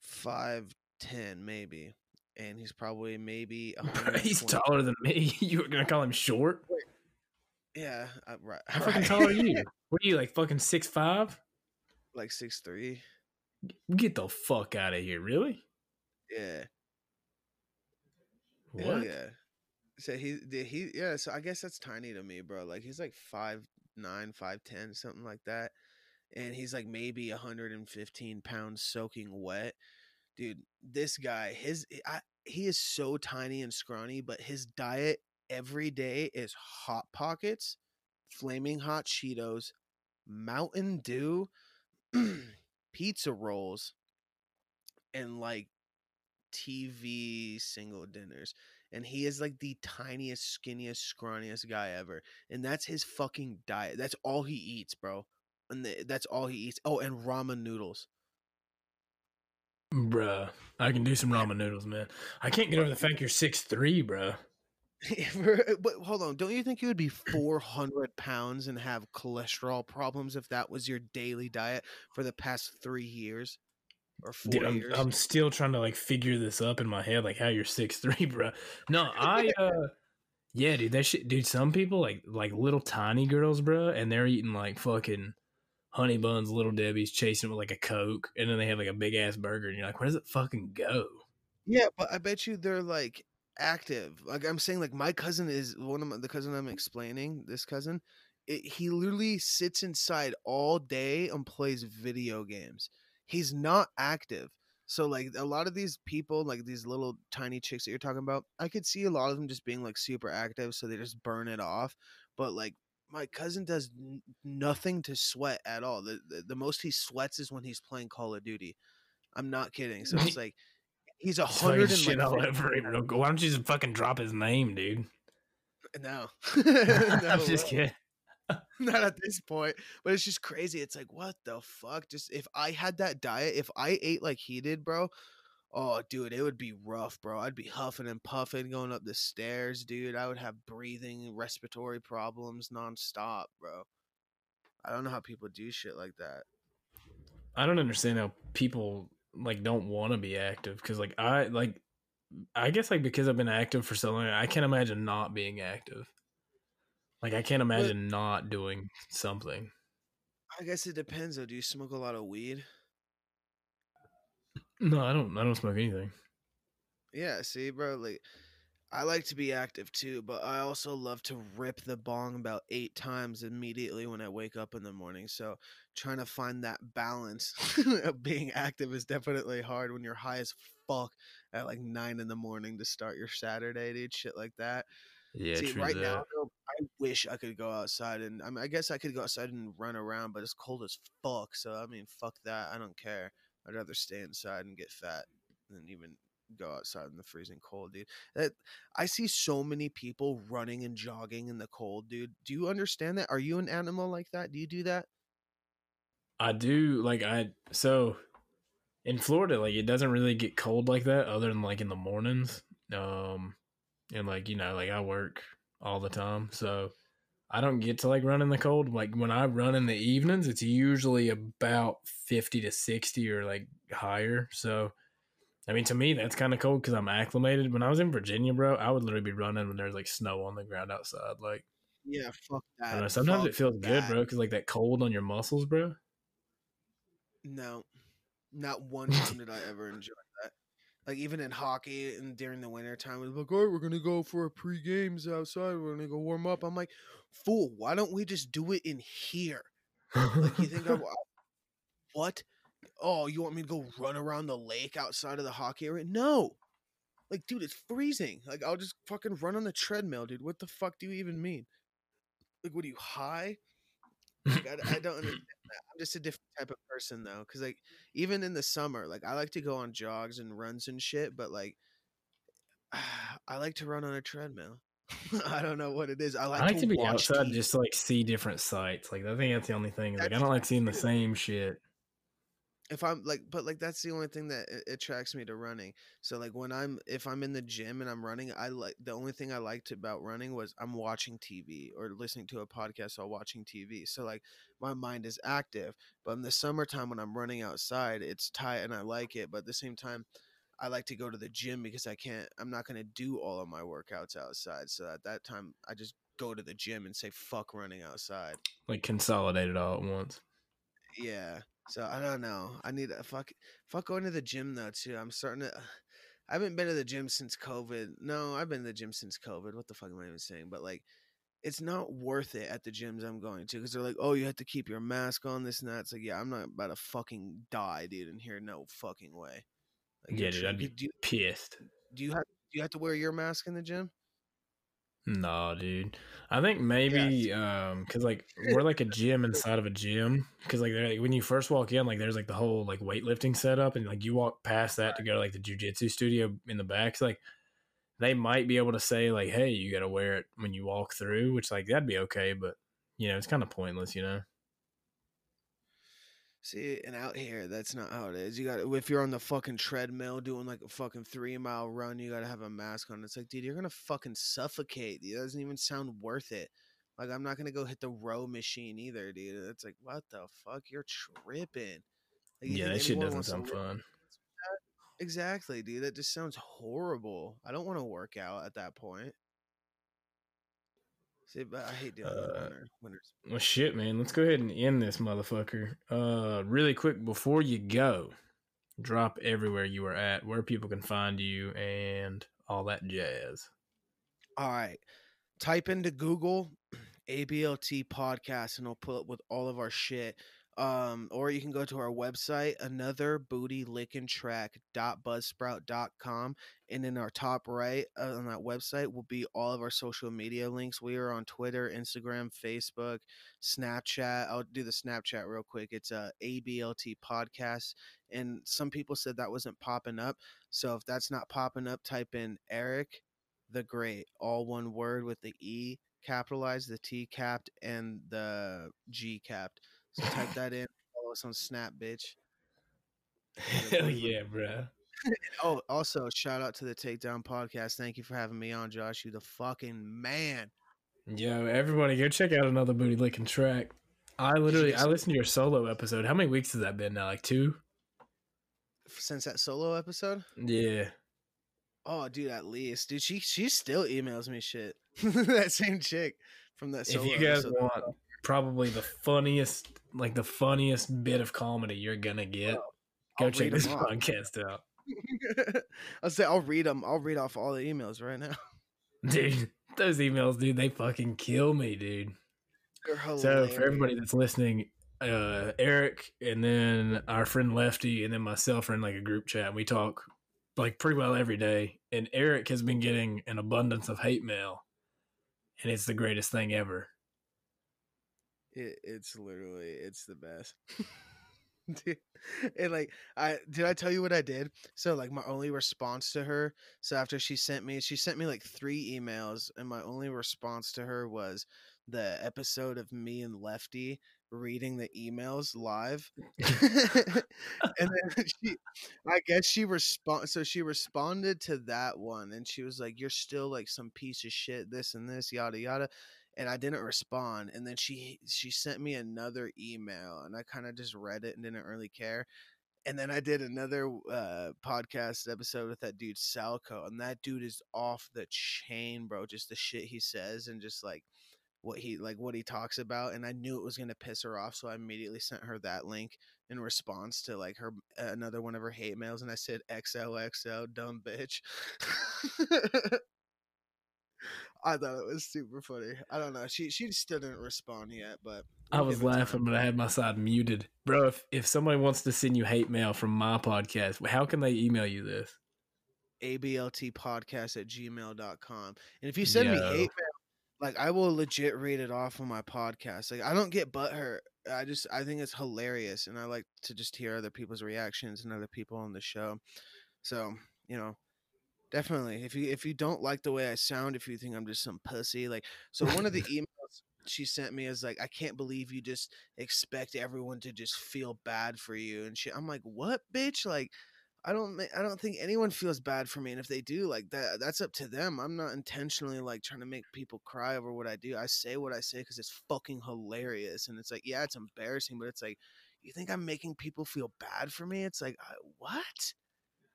D: five ten, maybe, and he's probably maybe.
C: Bro, [LAUGHS] he's taller than me. You were gonna call him short?
D: Yeah, uh, right.
C: How fucking tall are you? What are you like fucking six five?
D: Like six three.
C: Get the fuck out of here! Really?
D: Yeah.
C: What?
D: Hell yeah. So he did he yeah, so I guess that's tiny to me, bro. Like he's like five nine, five ten, something like that. And he's like maybe 115 pounds soaking wet. Dude, this guy, his eh, I, he is so tiny and scrawny, but his diet every day is hot pockets, flaming hot Cheetos, Mountain Dew, [CLEARS THROAT] pizza rolls, and like TV single dinners. And he is like the tiniest, skinniest, scrawniest guy ever. And that's his fucking diet. That's all he eats, bro. And the, that's all he eats. Oh, and ramen noodles.
C: Bruh, I can do some ramen noodles, man. I can't get over the fact you're six three, bruh. [LAUGHS]
D: but hold on, don't you think you would be 400 pounds and have cholesterol problems if that was your daily diet for the past three years or four
C: Dude, I'm,
D: years?
C: I'm still trying to like figure this up in my head, like how you're six three, [LAUGHS] bro. No, I uh yeah, dude, that shit dude, some people like like little tiny girls, bro, and they're eating like fucking honey buns, little Debbie's, chasing with like a Coke, and then they have like a big ass burger, and you're like, where does it fucking go?
D: yeah, but I bet you they're like active. Like I'm saying, like my cousin is one of my, the cousin I'm explaining. This cousin, it, he literally sits inside all day and plays video games. He's not active. So like a lot of these people, like these little tiny chicks that you're talking about, I could see a lot of them just being like super active, so they just burn it off. But like my cousin does n- nothing to sweat at all. The, the the most he sweats is when he's playing Call of Duty. I'm not kidding. So it's [LAUGHS] like he's a hundred and
C: shit
D: like
C: all over him. real quick. Why don't you just fucking drop his name, dude?
D: No, [LAUGHS] [LAUGHS]
C: I'm just kidding. [LAUGHS]
D: not at this point. But it's just crazy. It's like, what the fuck? Just if I had that diet, if I ate like he did, bro. Oh, dude, it would be rough, bro. I'd be huffing and puffing going up the stairs, dude. I would have breathing, respiratory problems nonstop, bro. I don't know how people do shit like that.
C: I don't understand how people like don't want to be active because like I like I guess like because I've been active for so long, I can't imagine not being active. Like I can't imagine not doing something.
D: I guess it depends though. Do you smoke a lot of weed?
C: No, I don't. I don't smoke anything.
D: Yeah, see, bro, like I like to be active too, but I also love to rip the bong about eight times immediately when I wake up in the morning. So trying to find that balance [LAUGHS] of being active is definitely hard when you're high as fuck at like nine in the morning to start your Saturday, dude. Shit like that.
C: Yeah,
D: See, right now, I wish I could go outside and I mean, I guess I could go outside and run around, but it's cold as fuck. So I mean, fuck that. I don't care. I'd rather stay inside and get fat than even go outside in the freezing cold, dude. That I see so many people running and jogging in the cold, dude. Do you understand that? Are you an animal like that? Do you do that?
C: I do like I so in Florida, like it doesn't really get cold like that, other than like in the mornings. Um, and like you know, like I work all the time, so I don't get to like run in the cold. Like when I run in the evenings, it's usually about fifty to sixty or like higher. So, I mean, to me, that's kind of cold because I'm acclimated. When I was in Virginia, bro, I would literally be running when there's like snow on the ground outside. Like,
D: Yeah, fuck
C: I
D: that.
C: know. Sometimes
D: Fuck
C: it feels good, bro, because like that cold on your muscles, bro.
D: No, not one time did I ever enjoy that. Like even in hockey and during the winter time, it's like, all right, we're gonna go for a pre games outside. We're gonna go warm up. I'm like, fool, why don't we just do it in here? Like you think I'm [LAUGHS] uh, what? Oh, you want me to go run around the lake outside of the hockey area? No. Like, dude, it's freezing. Like, I'll just fucking run on the treadmill, dude. What the fuck do you even mean? Like, what are you high? Like, I, I don't understand [LAUGHS] that. I'm just a different type of person though, because like even in the summer, like I like to go on jogs and runs and shit, but like [SIGHS] I like to run on a treadmill. [LAUGHS] I don't know what it is. I like,
C: I like to, be
D: watch
C: outside
D: TV.
C: just like see different sights. Like I think that's the only thing. Like I don't like seeing the same shit.
D: If I'm like, but like that's the only thing that attracts me to running. So like when I'm if I'm in the gym and I'm running, I like the only thing I liked about running was I'm watching TV or listening to a podcast while watching TV. So like my mind is active. But in the summertime when I'm running outside, it's tight and I like it. But at the same time, I like to go to the gym because I can't. I'm not gonna do all of my workouts outside. So at that time, I just go to the gym and say fuck running outside.
C: Like consolidate it all at once.
D: Yeah. So I don't know. I need a fuck fuck going to the gym though too. I'm starting to I haven't been to the gym since COVID. No, I've been to the gym since COVID. What the fuck am I even saying? But like it's not worth it at the gyms I'm going to because they're like, oh, you have to keep your mask on, this and that. It's like, yeah, I'm not about to fucking die, dude, in here. No fucking way. Like,
C: Yeah, dude, I'd be
D: do,
C: pissed.
D: do you have do you have to wear your mask in the gym?
C: Nah, dude. I think maybe um because like [LAUGHS] we're like a gym inside of a gym because like, they're, like when you first walk in like there's like the whole like weightlifting setup and like you walk past that to go to like the jujitsu studio in the back. So like they might be able to say like, hey, you got to wear it when you walk through, which like that'd be okay, but you know it's kind of pointless, you know.
D: See, and out here, that's not how it is. You got if you're on the fucking treadmill doing like a fucking three mile run, you got to have a mask on. It's like, dude, you're gonna fucking suffocate. It doesn't even sound worth it. Like, I'm not gonna go hit the row machine either, dude. It's like, what the fuck? You're tripping. Like, you
C: yeah, that shit doesn't sound fun.
D: Exactly, dude. That just sounds horrible. I don't want to work out at that point. But I hate doing that
C: Uh.
D: Winter's
C: Well, shit, man. Let's go ahead and end this motherfucker. Uh, really quick before you go, drop everywhere you are at, where people can find you, and all that jazz.
D: All right. Type into Google [CLEARS THROAT] ABLT podcast and it'll pull up with all of our shit. Um, or you can go to our website, another booty licking track.buzzsprout.com. And in our top right uh, on that website will be all of our social media links. We are on Twitter, Instagram, Facebook, Snapchat. I'll do the Snapchat real quick. It's a ABLT podcast. And some people said that wasn't popping up. So if that's not popping up, type in Eric the Great, all one word with the E capitalized, the T capped, and the G capped. So type that in. Oh, Follow us on Snap, bitch. [LAUGHS]
C: Hell yeah, bro. [LAUGHS]
D: Oh, also shout out to the Takedown podcast. Thank you for having me on, Josh. You the fucking man.
C: Yo, everybody, go check out another booty licking track. I literally, I listened to your solo episode. How many weeks has that been now? Like two?
D: Since that solo episode.
C: Yeah.
D: Oh, dude, at least, dude, she she still emails me shit. [LAUGHS] that same chick from that
C: If
D: solo
C: you guys
D: episode.
C: want probably the funniest, like the funniest bit of comedy you're gonna get, go
D: I'll
C: check this podcast out, [LAUGHS]
D: I'll say I'll read them. I'll read off all the emails right now. [LAUGHS]
C: dude. Those emails, dude, they fucking kill me, dude. So for everybody that's listening, uh, Eric and then our friend Lefty and then myself are in like a group chat. And we talk like pretty well every day. And Eric has been getting an abundance of hate mail, and it's the greatest thing ever.
D: It, it's literally it's the best. [LAUGHS] Dude, and like I did I tell you what I did? So like my only response to her, so after she sent me she sent me like three emails and my only response to her was the episode of me and Lefty reading the emails live. [LAUGHS] [LAUGHS] and then she I guess she respond so she responded to that one and she was like you're still like some piece of shit this and this yada yada and I didn't respond. And then she she sent me another email, and I kind of just read it and didn't really care. And then I did another uh, podcast episode with that dude Salco, and that dude is off the chain, bro. Just the shit he says, and just like what he like what he talks about. And I knew it was gonna piss her off, so I immediately sent her that link in response to like her another one of her hate mails, and I said XOXO, dumb bitch. [LAUGHS] I thought it was super funny. I don't know. She she still didn't respond yet, but
C: I was laughing, but I had my side muted, bro. If if somebody wants to send you hate mail from my podcast, how can they email you this?
D: abltpodcast at gmail.com. And if you send me hate mail, like I will legit read it off on my podcast. Like I don't get butthurt. I just I think it's hilarious and I like to just hear other people's reactions and other people on the show. So, you know, definitely if you if you don't like the way I sound, if you think I'm just some pussy, like so one of the [LAUGHS] emails she sent me is like, I can't believe you just expect everyone to just feel bad for you and shit. I'm like, what bitch? Like I don't I don't think anyone feels bad for me and if they do like that that's up to them. I'm not intentionally like trying to make people cry over what I do. I say what I say cuz it's fucking hilarious and it's like yeah, it's embarrassing, but it's like you think I'm making people feel bad for me? It's like I, what?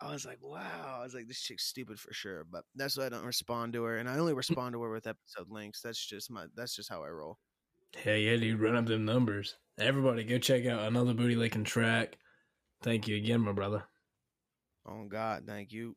D: I was like, wow. I was like, this chick's stupid for sure. But that's why I don't respond to her, and I only mm. respond to her with episode links. That's just my. That's just how I roll.
C: Hell yeah, dude, run up them numbers. Everybody, go check out another booty licking track. Thank you again, my brother.
D: Oh God, thank you.